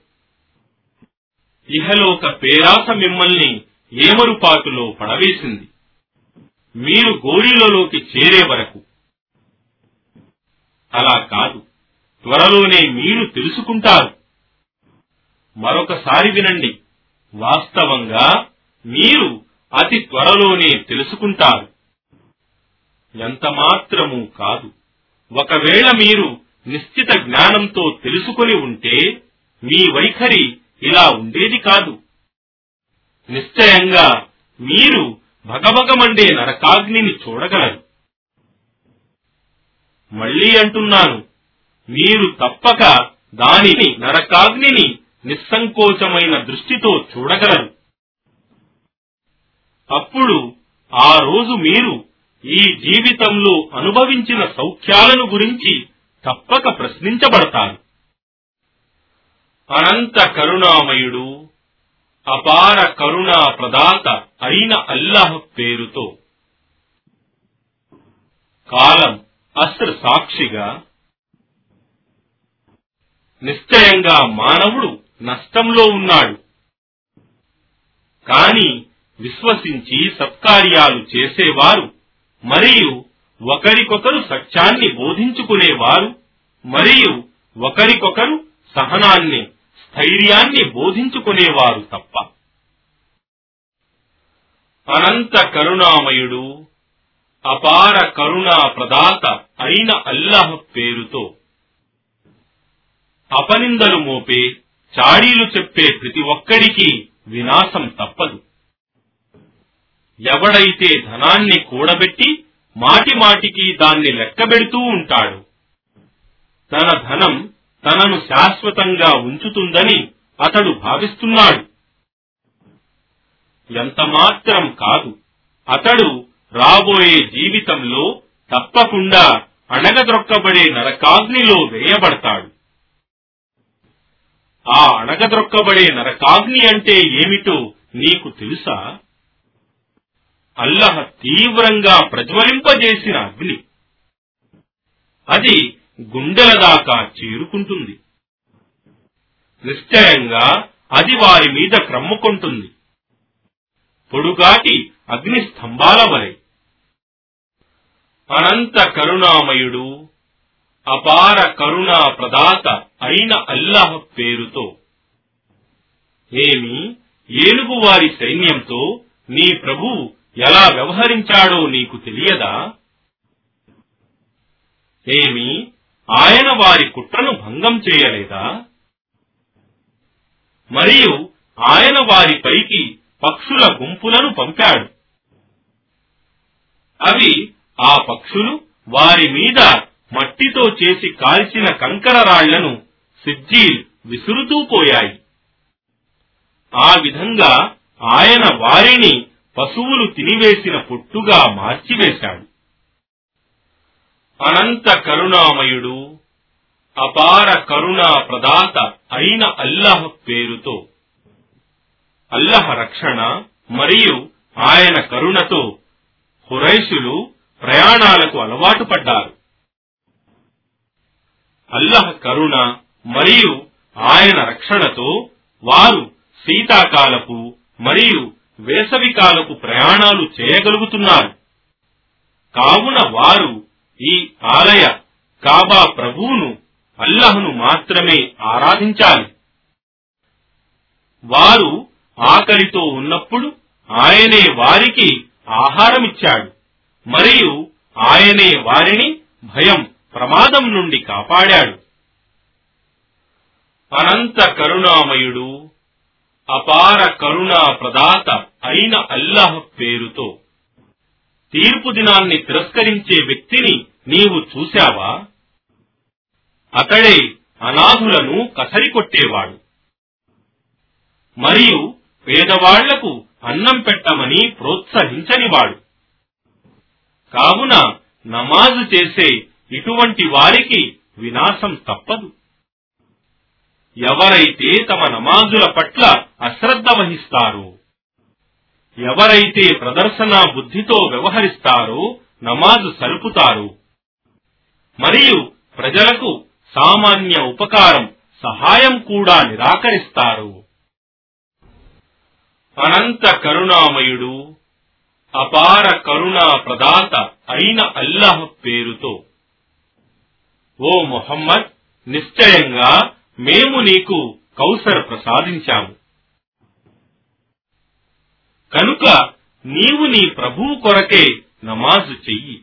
ఇహలోక పేరాస మిమ్మల్ని ఏమరుపాటులో పడవేసింది? మీరు గోరీలలోకి చేరే వరకు అలా కాదు. త్వరలోనే మీరు తెలుసుకుంటారు. మరొకసారి వినండి. వాస్తవంగా మీరు అతి త్వరలోనే తెలుసుకుంటారు. ఎంత మాత్రము కాదు. ఒకవేళ మీరు నిశ్చిత జ్ఞానంతో తెలుసుకొని ఉంటే మీ వైఖరి ఇలా ఉండేది కాదు. నిశ్చయంగా మీరు భగభగమండే నరకాగ్నిని చూడగలరు. మళ్ళీ అంటున్నాను. మీరు తప్పక దానిని నరకాగ్నిని నిస్సంకోచమైన దృష్టితో చూడగలరు. అప్పుడు ఆ రోజు మీరు ఈ జీవితంలో అనుభవించిన సౌఖ్యాలను గురించి తప్పక ప్రశ్నించబడతారు. అనంత కరుణామయుడు అపార కరుణా ప్రదాత అయిన అల్లాహ్ పేరుతో. కాలం అస్త్ర సాక్షిగా నిశ్చయంగా మానవుడు నష్టంలో ఉన్నాడు. కాని విశ్వసించి సత్కార్యాలు చేసేవారు మరియు ఒకరికొకరు సత్యాన్ని బోధించుకునేవారు మరియు ఒకరికొకరు సహనాన్ని స్థైర్యాన్ని బోధించుకునేవారు తప్ప. అనంత కరుణామయుడు అపార కరుణా ప్రదాత అయిన అల్లాహ్ పేరుతో. అపనిందలు మోపే చాడీలు చెప్పే ప్రతి ఒక్కడికి వినాశం తప్పదు. ఎవడైతే ధనాన్ని కూడబెట్టి మాటి మాటికి దాన్ని లెక్కబెడుతూ ఉంటాడు తన ధనం తనను శాశ్వతంగా ఉంచుతుందని అతడు భావిస్తున్నాడు. ఎంత మాత్రం కాదు అతడు రాబోయే జీవితంలో తప్పకుండా అణగద్రొక్కబడే నరకాగ్నిలో వేయబడతాడు. ఆ అణగద్రొక్కబడే నరకాగ్ని అంటే ఏమిటో నీకు తెలుసా? అల్లహ తీవ్రంగా ప్రజ్వలింపజేసిన అగ్ని. అది గుండెల దాకా చేరుకుంటుంది. నిశ్చయంగా అది వారి మీద క్రమ్ముకుంటుంది పొడుగాటి అగ్ని స్తంభాల వలె. అనంత కరుణామయుడు అపార కరుణా ప్రదాత అయిన అల్లాహ్ పేరుతో. ఏమి? ఏనుగు వారి సైన్యంతో నీ ప్రభు ఎలా వ్యవహరించాడో నీకు తెలియదా? ఏమి? ఆయన వారి కుట్రను భంగం చేయలేదా? మరియు ఆయన వారి పైకి పక్షుల గుంపులను పంపాడు. అవి ఆ పక్షులు వారి మీద మట్టితో చేసి కాల్చిన కంకర రాళ్ళను సిజ్జీల్ విసురుతూ పోయాయి. ఆ విధంగా ఆయన వారిని పశువులు తినివేసిన పొట్టుగా మార్చివేశాడు. అనంత కరుణామయుడు అపార కరుణా ప్రదాత అయిన అల్లహ పేరుతో అల్లహ రక్షణ మరియు ఆయన కరుణతో హురైషులు ప్రయాణాలకు అలవాటు పడ్డారు. అల్లహ కరుణ మరియు ఆయన రక్షణతో వారు శీతాకాలపు మరియు వేసవికాలపు ప్రయాణాలు చేయగలుగుతున్నారు. కావున వారు ఈ ఆలయ కాబా ప్రభువును అల్లహను మాత్రమే ఆరాధించాలి. వారు ఆకలితో ఉన్నప్పుడు ఆయనే వారికి ఆహారమిచ్చాడు. మరియు ఆయనే వారిని భయం ప్రమాదం నుండి కాపాడాడు. అనంత కరుణామయుడు అపార కరుణా ప్రదాత అయిన అల్లాహ్ పేరుతో తీర్పు దినాన్ని తిరస్కరించే వ్యక్తిని నీవు చూశావా? అతడే అనాథులను కసరికొట్టేవాడు. మరియు పేదవాళ్ళకు అన్నం పెట్టమని ప్రోత్సహించనివాడు. కావున నమాజు చేసే ఇటువంటి వారికి వినాశం తప్పదు. ఎవరైతే తమ నమాజుల పట్ల అశ్రద్ధ వహిస్తారో ఎవరైతే ప్రదర్శనా బుద్ధితో వ్యవహరిస్తారో నమాజు సలుపుతారు మరియు ప్రజలకు సామాన్య ఉపకారం సహాయం కూడా నిరాకరిస్తారు. అనంత కరుణామయుడు అపార కరుణా ప్రదాత అయిన అల్లాహ్ పేరుతో. ఓ మొహమ్మద్ నిశ్చయంగా మేము నీకు కౌసర్ ప్రసాదించాము. కనుక నీవు నీ ప్రభువు కొరకే నమాజు చెయ్యి.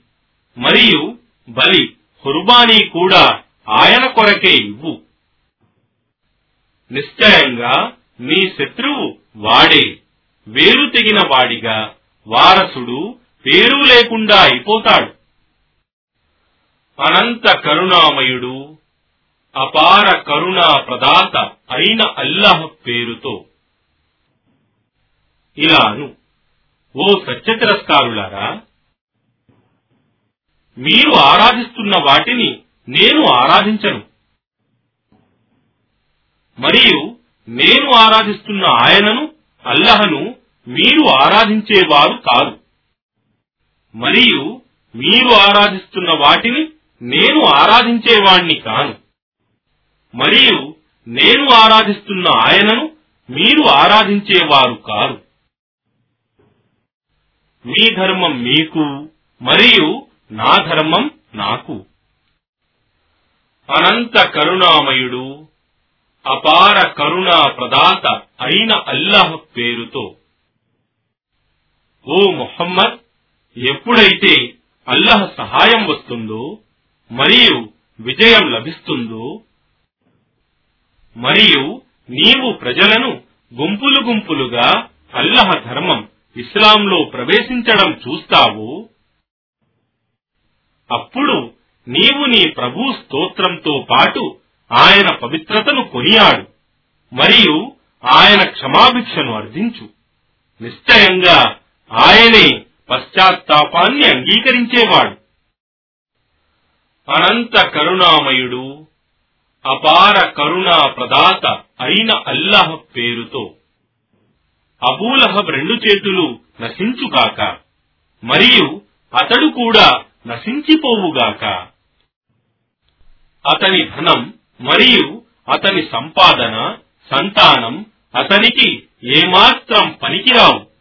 మరియు బలి హుర్బానీ కూడా ఆయన కొరకే ఇవ్వు. నిశ్చయంగా నీ శత్రువు వాడే వేరు తెగిన వాడిగా వారసుడు పేరు లేకుండా అయిపోతాడు. అనంత కరుణామయుడు అపార కరుణా ప్రదాత అయిన అల్లాహ్ పేరుతో. ఇలాను ఓ సత్య తిరస్కారులారా మీరు ఆరాధిస్తున్న వాటిని నేను ఆరాధించను. మరియు నేను ఆరాధిస్తున్న ఆయనను అల్లహను మీరు ఆరాధించేవారు కాదు. మరియు మీరు ఆరాధిస్తున్న వాటిని నేను ఆరాధించేవాణ్ణి కాను. మరియు నేను ఆరాధిస్తున్న ఆయనను మీరు ఆరాధించేవారు కారు మీ ధర్మం మీకు మరియు నా ధర్మం నాకు. అనంత కరుణామయుడు అపార కరుణా ప్రదాత అయిన అల్లాహ్ పేరుతో. ఓ మొహమ్మద్ ఎప్పుడైతే అల్లహ సహాయం వస్తుందో మరియు విజయం లభిస్తుందో మరియు నీవు ప్రజలను గుంపులు గుంపులుగా అల్లహ ధర్మం ఇస్లాంలో ప్రవేశించడం చూస్తావు అప్పుడు నీవు నీ ప్రభు స్తోత్రంతో పాటు ఆయన పవిత్రతను కొనియాడు మరియు ఆయన క్షమాభిక్షను అర్థించు నిశ్చయంగా ఆయనే పశ్చాత్తాపాన్ని అంగీకరించేవాడు. అనంత కరుణామయుడు అపార కరుణా ప్రదాత అయిన అల్లాహ్ పేరుతో అబూలహబ్ రెండు చేతులు నశించుగాక మరియు అతడు కూడా నశించిపోవుగాక. అతని ధనం మరియు అతని సంపాదన సంతానం అతనికి ఏమాత్రం పనికిరావు.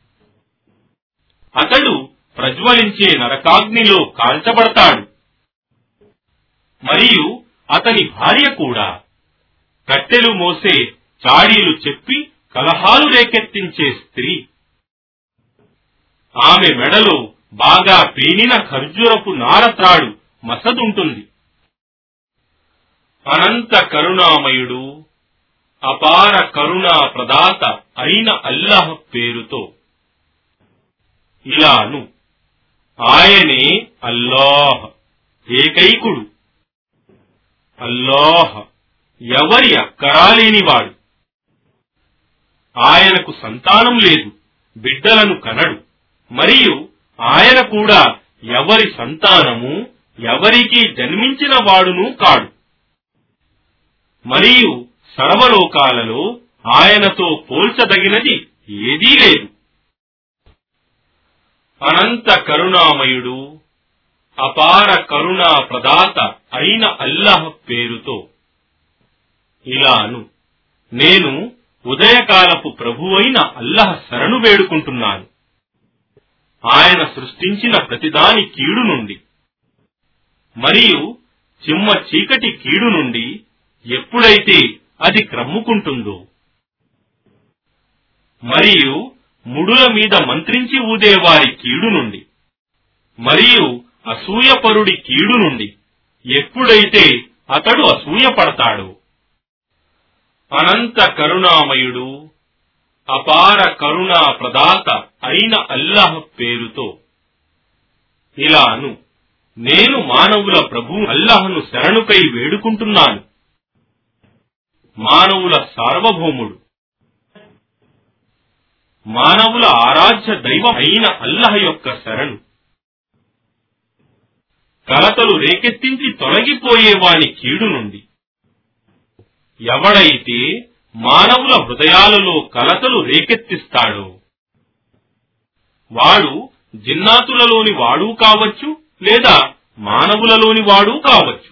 అతడు ప్రజ్వలించే నరకాగ్నిలో కాల్చబడతాడు. మరియు అతని భార్య కూడా కట్టెలు మోసే చాడీలు చెప్పి కలహాలు రేకెత్తించే స్త్రీ. ఆమె మెడలో బాగా పేనిన ఖర్జూరపు నారత్రాడు మసదుంటుంది. అనంత కరుణామయుడు అపార కరుణా ప్రదాత అయిన అల్లాహ్ పేరుతో ఇలాను. ఆయనే అల్లాహ్ ఏకైకుడు. అల్లాహ్ ఎవరి అక్కరాలేనివాడు. ఆయనకు సంతానం లేదు బిడ్డలను కనడు. మరియు ఆయన కూడా ఎవరి సంతానము ఎవరికి జన్మించిన వాడును కాడు. మరియు సర్వలోకాలలో ఆయనతో పోల్చదగినది ఏదీ లేదు. అనంత కరుణామయుడు అపార కరుణా ప్రదాత అయిన అల్లాహ్ పేరుతో ఇలాను. నేను ఉదయకాలపు ప్రభువైన అల్లహ శరణు వేడుకుంటున్నాను. ఆయన సృష్టించిన ప్రతిదాని కీడు నుండి మరియు చిమ్మ చీకటి కీడు నుండి ఎప్పుడైతే అది క్రమ్ముకుంటుందో మరియు ముడుల మీద మంత్రించి ఊదేవారి కీడు నుండి. మరియు అసూయపరుడి కీడు నుండి. ఎప్పుడైతే అతడు అసూయపడతాడు. అనంత కరుణామయుడు అపార కరుణా ప్రదాత అయిన అల్లాహ్ పేరుతో ఇలాను నేను మానవుల ప్రభు అల్లాహ్ను శరణుకై వేడుకుంటున్నాను. మానవుల సార్వభౌముడు మానవుల ఆరాధ్య దైవం అయిన అల్లహ యొక్క శరణు. కలతలు రేకెత్తించి తొలగిపోయేవాని కీడు నుండి. ఎవడైతే మానవుల హృదయాలలో కలతలు రేకెత్తిస్తాడో వాడు జిన్నాతులలోని వాడు కావచ్చు లేదా మానవులలోని వాడు కావచ్చు.